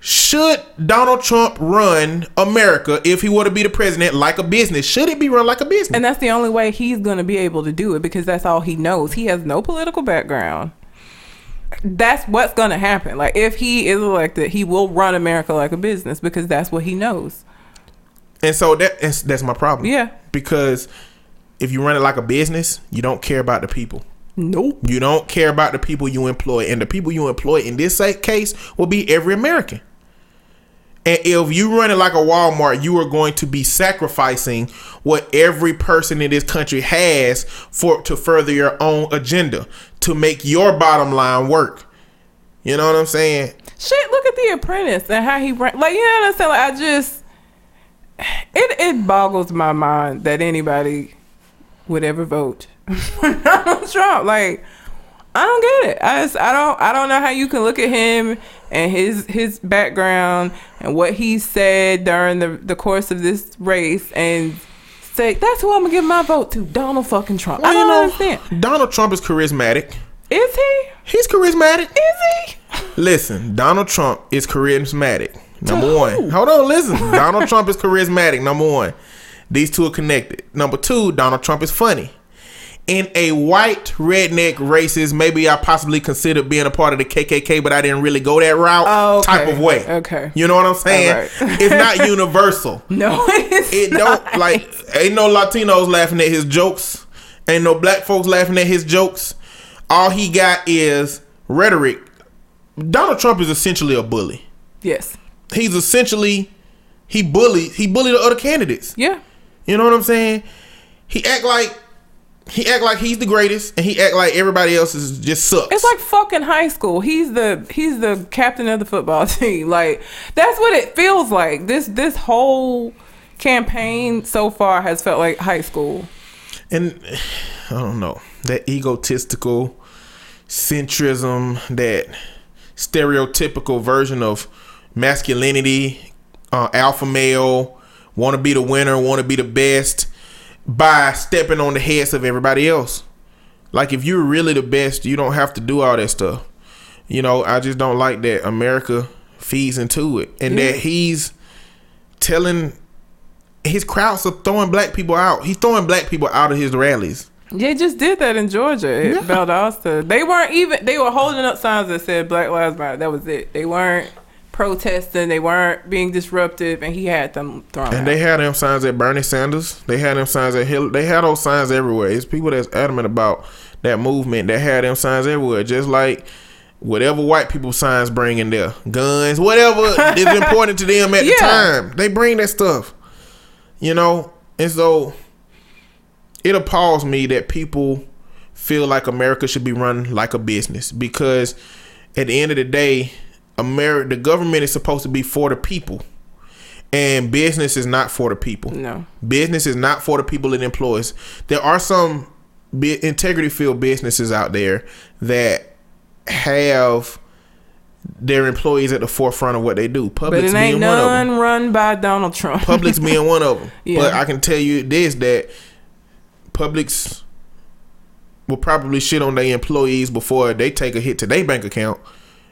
should Donald Trump run America if he were to be the president like a business? Should it be run like a business? And that's the only way he's gonna be able to do it because that's all he knows. He has no political background. That's what's gonna happen. Like if he is elected, he will run America like a business because that's what he knows. And so that that's, that's my problem. Yeah. Because if you run it like a business, you don't care about the people. Nope. You don't care about the people you employ, and the people you employ in this case will be every American. And if you run it like a Walmart, you are going to be sacrificing what every person in this country has for to further your own agenda to make your bottom line work. You know what I'm saying? Shit, look at the apprentice and how he ran like you know what I'm saying? Like I just it it boggles my mind that anybody would ever vote for Donald Trump. Like I don't get it. I just I don't I don't know how you can look at him and his his background and what he said during the the course of this race and say that's who I'm gonna give my vote to, Donald fucking Trump. I don't understand. Donald Trump is charismatic. Is he? He's charismatic. Is he? Listen, Donald Trump is charismatic. Number To one. who? Hold on, listen. Donald Trump is charismatic. Number one. These two are connected. Number two, Donald Trump is funny. In a white redneck racist, maybe I possibly considered being a part of the KKK, but I didn't really go that route Oh, okay. type of way. Okay. You know what I'm saying? Right. it's not universal. No, it's It not. don't like ain't no Latinos laughing at his jokes. Ain't no black folks laughing at his jokes. All he got is rhetoric. Donald Trump is essentially a bully. Yes. He's essentially he bullied he bullied the other candidates. Yeah. You know what I'm saying? He act like he act like he's the greatest and he act like everybody else is just sucks. It's like fucking high school. He's the he's the captain of the football team. Like that's what it feels like. This this whole campaign so far has felt like high school. and I don't know that egotistical centrism, that stereotypical version of masculinity, uh, alpha male, want to be the winner, want to be the best, by stepping on the heads of everybody else. Like if you're really the best, you don't have to do all that stuff. You know, I just don't like that America feeds into it, and Yeah. that mm. he's telling his crowds are throwing black people out. He's throwing black people out of his rallies. They just did that in Georgia at Valdosta. They weren't even they were holding up signs that said Black Lives Matter. That was it. They weren't protesting, they weren't being disruptive and he had them thrown And out. they had them signs at Bernie Sanders. They had them signs at Hillary. They had those signs everywhere. It's people that's adamant about that movement that had them signs everywhere. Just like whatever white people signs bring in there, guns, whatever is important to them at the time, they bring that stuff. You know, and so it appalls me that people feel like America should be run like a business because at the end of the day, America, the government is supposed to be for the people, and business is not for the people. no. Business is not for the people it employs. There are some bi- integrity field businesses out there that have their employees at the forefront of what they do. But Publix it being ain't one of them. none run by Donald Trump. Publix being one of them. Yeah. But I can tell you this that Publix will probably shit on their employees before they take a hit to their bank account.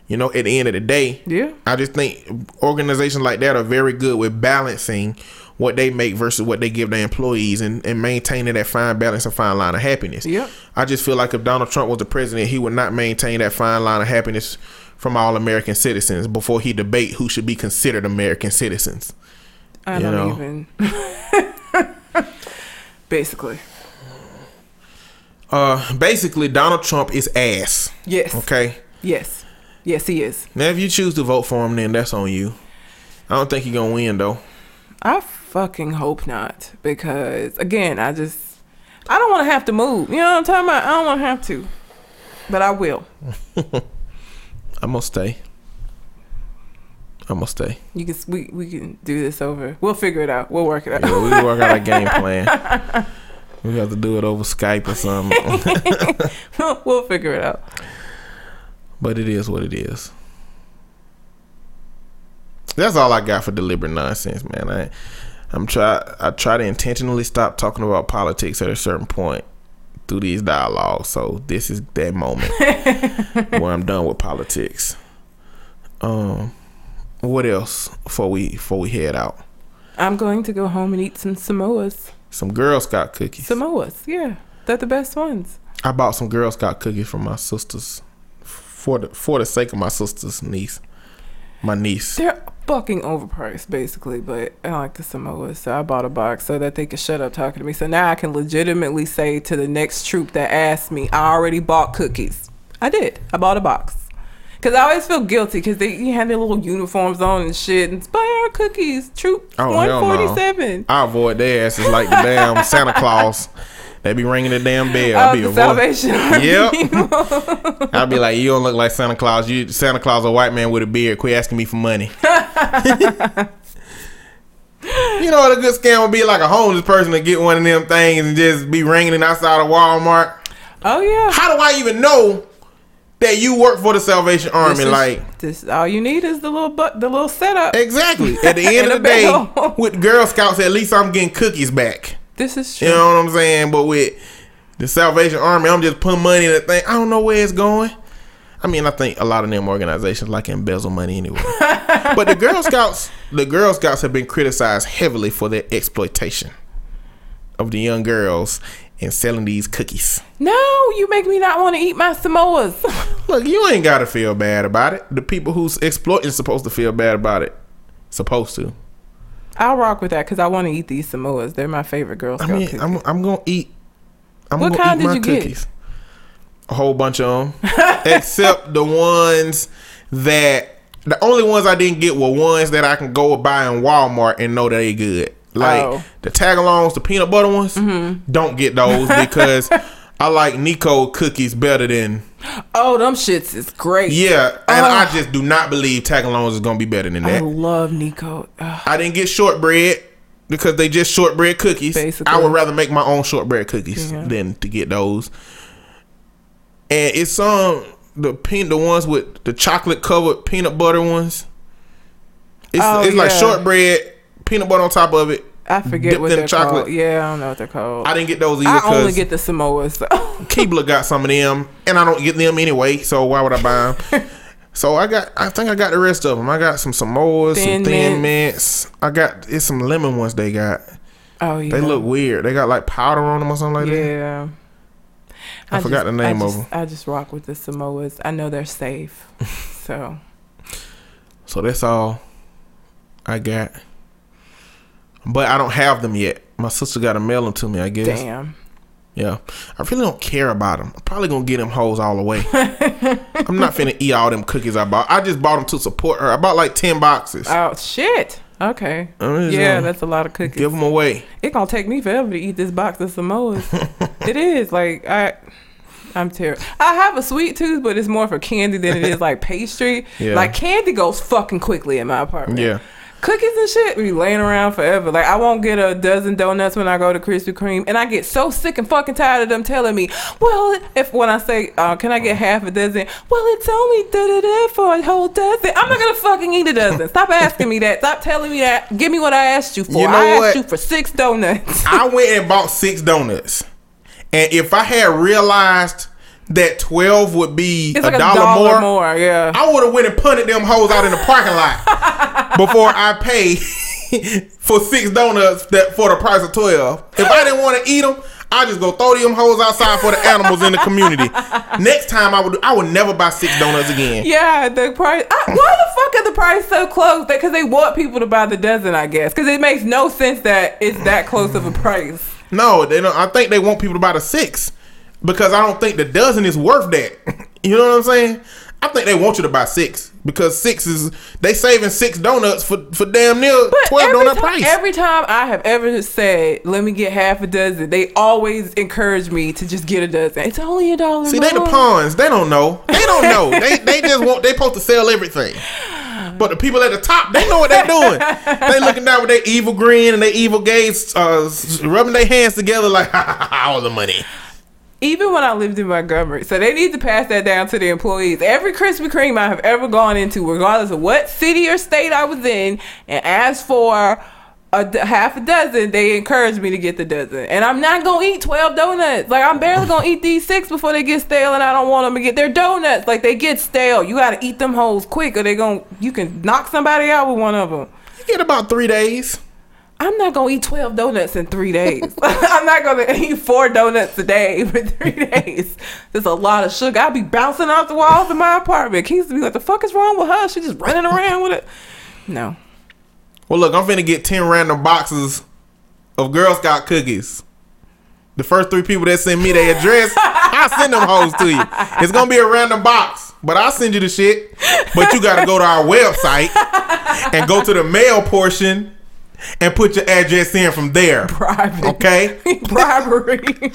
You know, at the end of the day, Yeah. I just think organizations like that are very good with balancing what they make versus what they give their employees and, and maintaining that fine balance and fine line of happiness. yeah I just feel like if Donald Trump was the president, he would not maintain that fine line of happiness from all American citizens before he debate who should be considered American citizens. I You don't know. even basically. Uh, basically, Donald Trump is ass. Yes. Okay. Yes. Yes, he is. Now, if you choose to vote for him, then that's on you. I don't think he's gonna win though. I fucking hope not because again, I just I don't want to have to move. You know what I'm talking about? I don't want to have to, but I will. I'm gonna stay. I'm gonna stay. You can we we can do this over. We'll figure it out. We'll work it out. Yeah, we can work out a game plan. We have to do it over Skype or something. we'll figure it out. But it is what it is. That's all I got for deliberate nonsense, man. I, I'm try. I try to intentionally stop talking about politics at a certain point through these dialogues. So this is that moment where I'm done with politics. Um, what else before we before we head out? I'm going to go home and eat some Samoas. Some Girl Scout cookies. Samoas, yeah, they're the best ones. I bought some Girl Scout cookies for my sisters, for the for the sake of my sister's niece, my niece. They're fucking overpriced, basically, but I like the Samoas, so I bought a box so that they could shut up talking to me. So now I can legitimately say to the next troop that asked me, I already bought cookies. I did. I bought a box. Cause I always feel guilty because they you have their little uniforms on and shit and buy our cookies. Troop Oh, one hell no. forty seven. I avoid their asses like the damn Santa Claus. They be ringing the damn bell. Oh, be the Salvation Army. Yep. I'll be like, you don't look like Santa Claus. You Santa Claus, a white man with a beard. Quit asking me for money. you know what a good scam would be like a homeless person to get one of them things and just be ringing it outside of Walmart. Oh yeah. How do I even know that you work for the Salvation Army? This is- like this all you need is the little but the little setup. exactly. At the end of the day, with Girl Scouts, at least I'm getting cookies back. This is true. You know what I'm saying? But with the Salvation Army, I'm just putting money in the thing. I don't know where it's going. I mean, I think a lot of them organizations like embezzle money anyway. but the Girl Scouts, the Girl Scouts have been criticized heavily for their exploitation. of the young girls and selling these cookies. No, you make me not want to eat my Samoas. Look, you ain't gotta feel bad about it. The people who's exploiting supposed to feel bad about it. Supposed to. I'll rock with that because I want to eat these Samoas. They're my favorite Girl I mean, cookies. I'm, I'm gonna eat. I'm What gonna kind eat did my you get? cookies. A whole bunch of them, except the ones that the only ones I didn't get were ones that I can go buy in Walmart and know that they good. Like Oh. the tagalongs, the peanut butter ones. Mm-hmm. Don't get those because I like Nico cookies better than oh, them shits is great. yeah. And Oh. I just do not believe tagalongs is gonna be better than that. I love Nico. Ugh. I didn't get shortbread because they just shortbread cookies. Basically. I would rather make my own shortbread cookies Yeah. than to get those. And it's some the pin the ones with the chocolate covered peanut butter ones. It's Oh, it's like shortbread, peanut butter on top of it. I forget what they're chocolate. called. Yeah, I don't know what they're called. I didn't get those either I only get the Samoas. So. Keebler got some of them, and I don't get them anyway. So why would I buy them? so I got, I think I got the rest of them. I got some Samoas, Thin some thin mints. mints. I got it's some lemon ones they got. oh yeah. They look weird. They got like powder on them or something like that. Yeah. I forgot the name I of just, 'em. I just rock with the Samoas. I know they're safe. so So that's all I got. But I don't have them yet. My sister got to mail them to me. I guess. damn. Yeah. I really don't care about them. I'm probably gonna get them hoes all the way. I'm not finna eat all them cookies I bought. I just bought them to support her. I bought like ten boxes. Oh shit. Okay. Yeah, uh, that's a lot of cookies. give them away. it gonna take me forever to eat this box of Samoas. it is like I. I'm terrible. I have a sweet tooth, but it's more for candy than it is like pastry. Yeah. Like candy goes fucking quickly in my apartment. Yeah. Cookies and shit be laying around forever. Like I won't get a dozen donuts when I go to Krispy Kreme, and I get so sick and fucking tired of them telling me, "Well, if when I say, uh, can I get half a dozen? Well, it's only da da da for a whole dozen. I'm not gonna fucking eat a dozen. Stop asking me that. Stop telling me that. Give me what I asked you for. You know I what? asked you for six donuts. I went and bought six donuts. And if I had realized that twelve would be It's a like dollar, dollar more, more. Yeah. I would have went and punted them hoes out in the parking lot before I paid for six donuts that for the price of twelve. If I didn't want to eat them, I just go throw them hoes outside for the animals in the community. Next time I would I would never buy six donuts again. Yeah, the price. I, why the fuck is the price so close? Because they want people to buy the dozen, I guess. Because it makes no sense that it's that close of a price. No, they don't. I think they want people to buy the six because I don't think the dozen is worth that. You know what I'm saying? I think they want you to buy six because six is they saving six donuts for for damn near But twelve every donut time, price. every time I have ever said, "Let me get half a dozen," they always encourage me to just get a dozen. It's only a dollar. See, they the pawns. They don't know. They don't know. they they just want. They supposed to sell everything. But the people at the top, they know what they're doing. they looking down with their evil grin and their evil gaze, uh, rubbing their hands together like all the money. Even when I lived in Montgomery, so they need to pass that down to the employees. Every Krispy Kreme I have ever gone into, regardless of what city or state I was in, and asked for a half a dozen, they encouraged me to get the dozen. And I'm not gonna eat twelve donuts. Like I'm barely gonna eat these six before they get stale, and I don't want them to get their donuts. Like they get stale. You gotta eat them hoes quick, or they gonna, you can knock somebody out with one of them. You get about three days. I'm not gonna eat 12 donuts in three days. I'm not gonna eat four donuts a day for three days. There's a lot of sugar. I'll be bouncing off the walls in my apartment. Keith be like, the fuck is wrong with her? She's just running around with it. No. Well, look, I'm finna get 10 random boxes of Girl Scout cookies. The first three people that send me their address, I'll send them hoes to you. It's gonna be a random box, but I'll send you the shit. But you gotta go to our website and go to the mail portion and put your address in from there. Private. Okay? Bribery.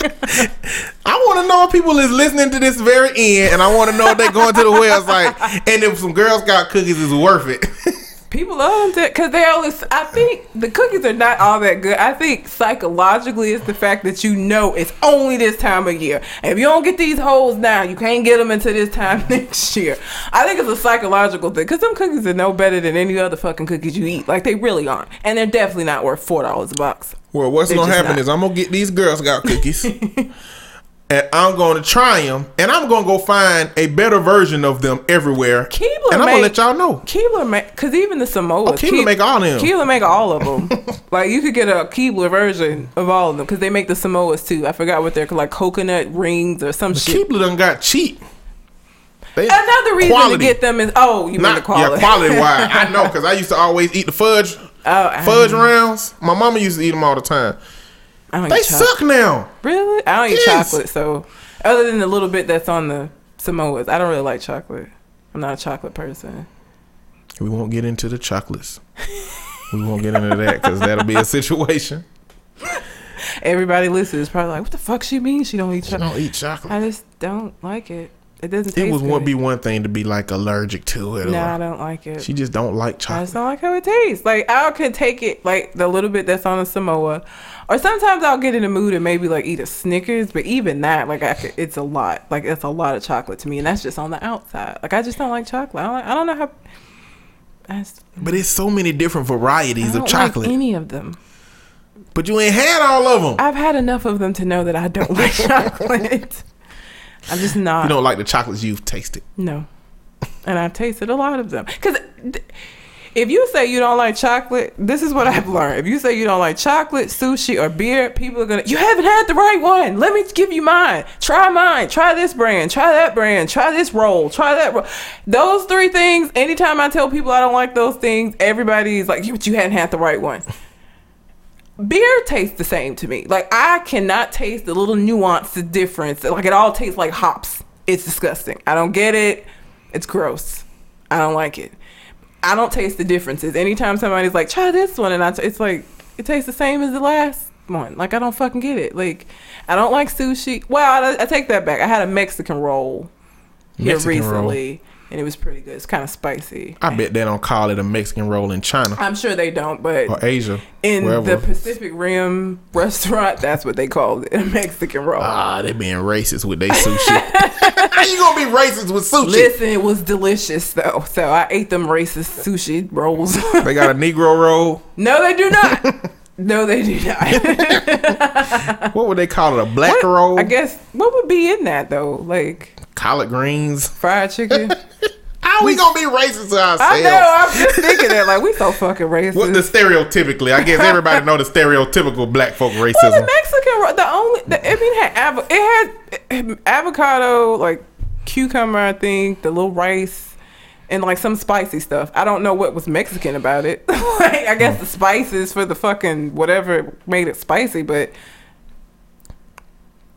I wanna know if people is listening to this very end and I wanna know if they going to the website and if some Girl Scout cookies is worth it. People love them because they only. I think the cookies are not all that good. I think psychologically it's the fact that you know it's only this time of year. And if you don't get these holes now, you can't get them until this time next year. I think it's a psychological thing because some cookies are no better than any other fucking cookies you eat. Like they really aren't, and they're definitely not worth four dollars a box. Well, what's They're gonna happen not. is I'm gonna get these Girl Scout cookies. and I'm going to try them, and I'm going to go find a better version of them everywhere. Keebler and I'm gonna let y'all know. Keebler make because even the Samoas. Oh, Keebler make all of them. Keebler make all of them. like you could get a Keebler version of all of them because they make the Samoas too. I forgot what they're called, like coconut rings or some shit. Keebler done got cheap. They, Another reason quality. to get them is oh, you mean the Not quality? yeah, quality wise. I know because I used to always eat the fudge Oh, fudge rounds. My mama used to eat them all the time. I don't They suck now. Really? I don't eat chocolate, so other than the little bit that's on the Samoas, I don't really like chocolate. I'm not a chocolate person. We won't get into the chocolates. we won't get into that because that'll be a situation. Everybody listening is probably like, "What the fuck she mean? She don't eat I chocolate." don't eat chocolate. I just don't like it. It doesn't taste It was good. be one thing to be like allergic to it. No, I don't like it. she just don't like I chocolate. just don't like how it tastes. Like I could take it like the little bit that's on a Samoa, or sometimes I'll get in the mood and maybe like eat a Snickers. But even that, like I could, it's a lot. Like it's a lot of chocolate to me, and that's just on the outside. Like I just don't like chocolate. I don't, like, I don't know how. Just, But it's so many different varieties I of chocolate. like any of them. but you ain't had all of them. I've had enough of them to know that I don't like chocolate. I'm just not. you don't like the chocolates you've tasted. No. And I've tasted a lot of them. Because if you say you don't like chocolate, this is what I've learned. If you say you don't like chocolate, sushi, or beer, people are to, you haven't had the right one. Let me give you mine. Try mine. Try this brand. Try that brand. Try this roll. Try that roll. Those three things, anytime I tell people I don't like those things, everybody's like, but you hadn't had the right one beer tastes the same to me. Like I cannot taste the little nuance, the difference. Like it all tastes like hops. It's disgusting. I don't get it. It's gross. I don't like it. I don't taste the differences. Anytime somebody's like, try this one, and I, t- it's like it tastes the same as the last one. Like I don't fucking get it. Like I don't like sushi. Well, I, I take that back. I had a Mexican roll here Mexican roll. recently, and it was pretty good. It's kind of spicy. I bet they don't call it a Mexican roll in China I'm sure they don't, but or Asia. in wherever. the Pacific Rim restaurant, that's what they called it, a Mexican roll. Ah, they being racist with their sushi. How you gonna be racist with sushi? Listen, it was delicious though. So I ate them racist sushi rolls. They got a Negro roll. no, they do not. no, they do not. What would they call it? A black roll? I guess what would be in that though? Like Collard greens. fried chicken. How we gonna be racist to ourselves? I know. I'm just thinking that like we so fucking racist. What the stereotypically? I guess everybody know the stereotypical black folk racism. Well, the. Mexican, the only, the, I mean, it had, it had avocado, like cucumber, I think, the little rice, and like some spicy stuff. I don't know what was Mexican about it. like, I guess the spices for the fucking whatever made it spicy, but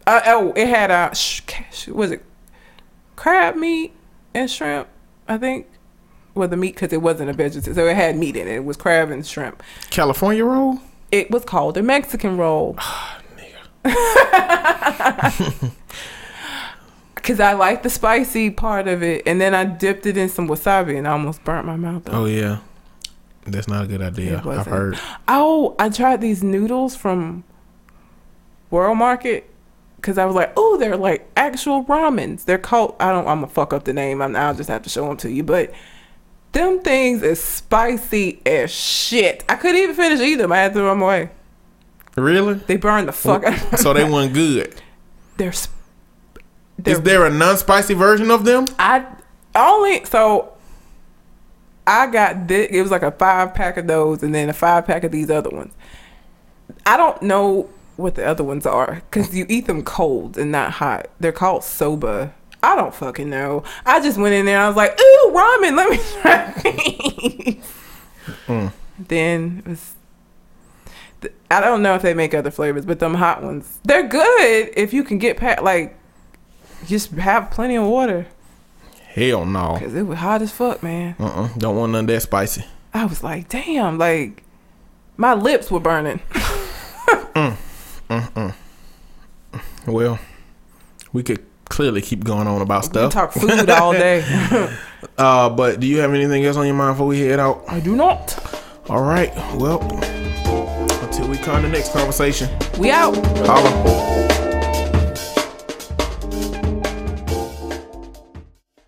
uh, oh, it had uh, sh- sh- was it crab meat and shrimp? I think. Well, the meat because it wasn't a vegetarian, so it had meat in it. It was crab and shrimp. California roll? It was called a Mexican roll. Oh nigga. Cause I like the spicy part of it, and then I dipped it in some wasabi, and I almost burnt my mouth. Up. Oh yeah. That's not a good idea. I've heard. Oh, I tried these noodles from World Market because I was like, oh, they're like actual ramens. They're called. I don't. I'm gonna fuck up the name. I'm, I'll just have to show them to you. But them things is spicy as shit. I couldn't even finish eating them. I had to throw them away. Really? They burned the fuck. out so they weren't good. they're. they're Is there a non-spicy version of them? I only so I got this. It was like a five pack of those, and then a five pack of these other ones. I don't know what the other ones are because you eat them cold and not hot. They're called soba. I don't fucking know. I just went in there. I was like, "Ooh, ramen. Let me try these." Mm. Then it was. I don't know if they make other flavors, but them hot ones, they're good if you can get past. Like, just have plenty of water. Hell no. Cause it was hot as fuck, man. Uh-uh. Don't want none that spicy. I was like, damn, like my lips were burning. Mm. Well, we could clearly keep going on about stuff. We talk food all day. Uh, but do you have anything else on your mind before we head out? I do not. All right. Well, until we come to the next conversation. We out. Holla.